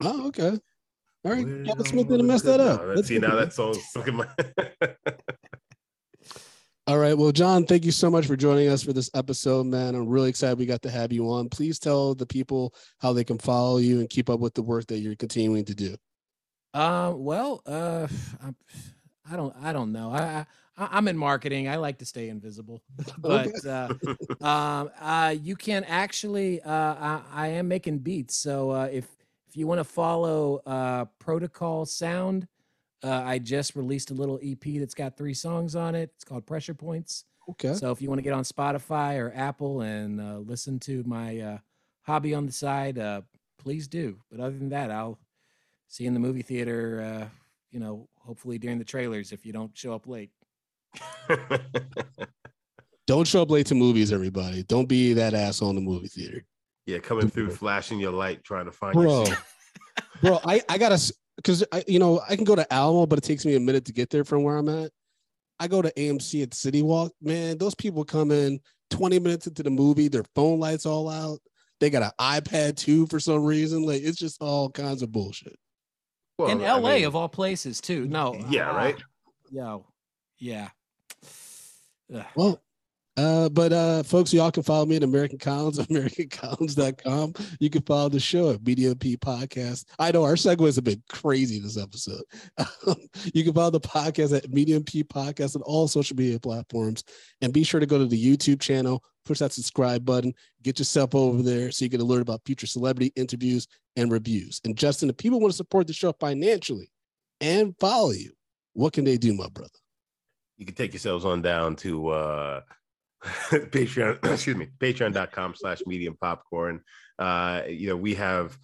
Oh okay. All right, We're Kevin on Smith didn't the mess good- that up. No, Let's see look now at that song's stuck in my. All right. Well, John, thank you so much for joining us for this episode, man. I'm really excited we got to have you on. Please tell the people how they can follow you and keep up with the work that you're continuing to do. Uh, well, uh, I'm, I don't, I don't know. I, I, I'm in marketing. I like to stay invisible, but uh, um, uh, you can actually. Uh, I, I am making beats, so uh, if if you want to follow uh, Protocol Sound, uh, I just released a little EP that's got three songs on it. It's called Pressure Points. Okay. So if you want to get on Spotify or Apple and uh, listen to my uh, hobby on the side, uh, please do. But other than that, I'll see you in the movie theater. Uh, you know, hopefully during the trailers if you don't show up late. Don't show up late to movies, everybody. Don't be that asshole in the movie theater. yeah, coming through, flashing your light, trying to find Bro. your. Bro, I, I gotta because I you know I can go to Alamo, but it takes me a minute to get there from where I'm at. I go to AMC at City Walk. Man, those people come in 20 minutes into the movie, their phone lights all out. They got an iPad too for some reason. Like it's just all kinds of bullshit. Well, in I LA mean, of all places too. No. Yeah, ah, right. Yo. Yeah. Ugh. Well, Uh, but uh, folks, y'all can follow me at American Collins, AmericanCollins.com. You can follow the show at Medium P Podcast. I know our segues have been crazy this episode. you can follow the podcast at Medium P Podcast on all social media platforms. And be sure to go to the YouTube channel, push that subscribe button, get yourself over there so you get alert about future celebrity interviews and reviews. And Justin, if people want to support the show financially and follow you, what can they do, my brother? You can take yourselves on down to uh Patreon, excuse me, patreon.com slash medium popcorn. Uh, you know, we have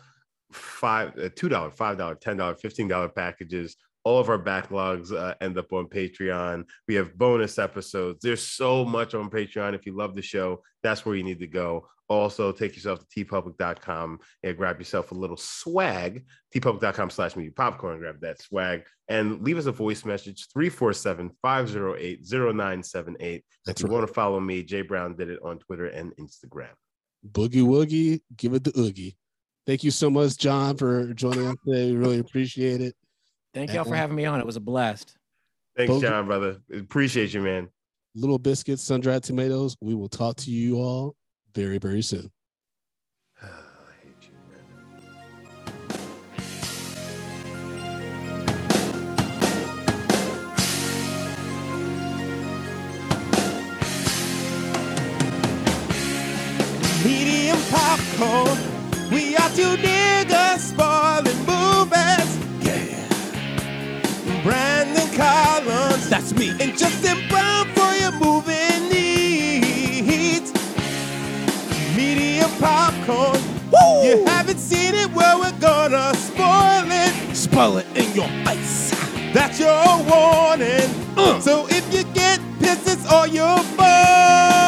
five, uh, $2, $5, $10, $15 packages. All of our backlogs uh, end up on Patreon. We have bonus episodes. There's so much on Patreon. If you love the show, that's where you need to go. Also, take yourself to teepublic.com and grab yourself a little swag. teepublic.com slash media popcorn. Grab that swag and leave us a voice message 347 508 0978. If you want to follow me, Jay Brown did it on Twitter and Instagram. Boogie Woogie, give it the Oogie. Thank you so much, John, for joining us today. We really appreciate it. Thank y'all for having me on. It was a blast. Thanks, John, brother. Appreciate you, man. Little biscuits, sun dried tomatoes. We will talk to you all very, very soon. Medium popcorn. We are two niggas spoiling movies. Yeah. Brandon Collins. That's me. And Justin Brown popcorn. Woo! You haven't seen it, well, we're gonna spoil it. Spoil it in your face. That's your warning. Uh. So if you get pissed, it's all your fault.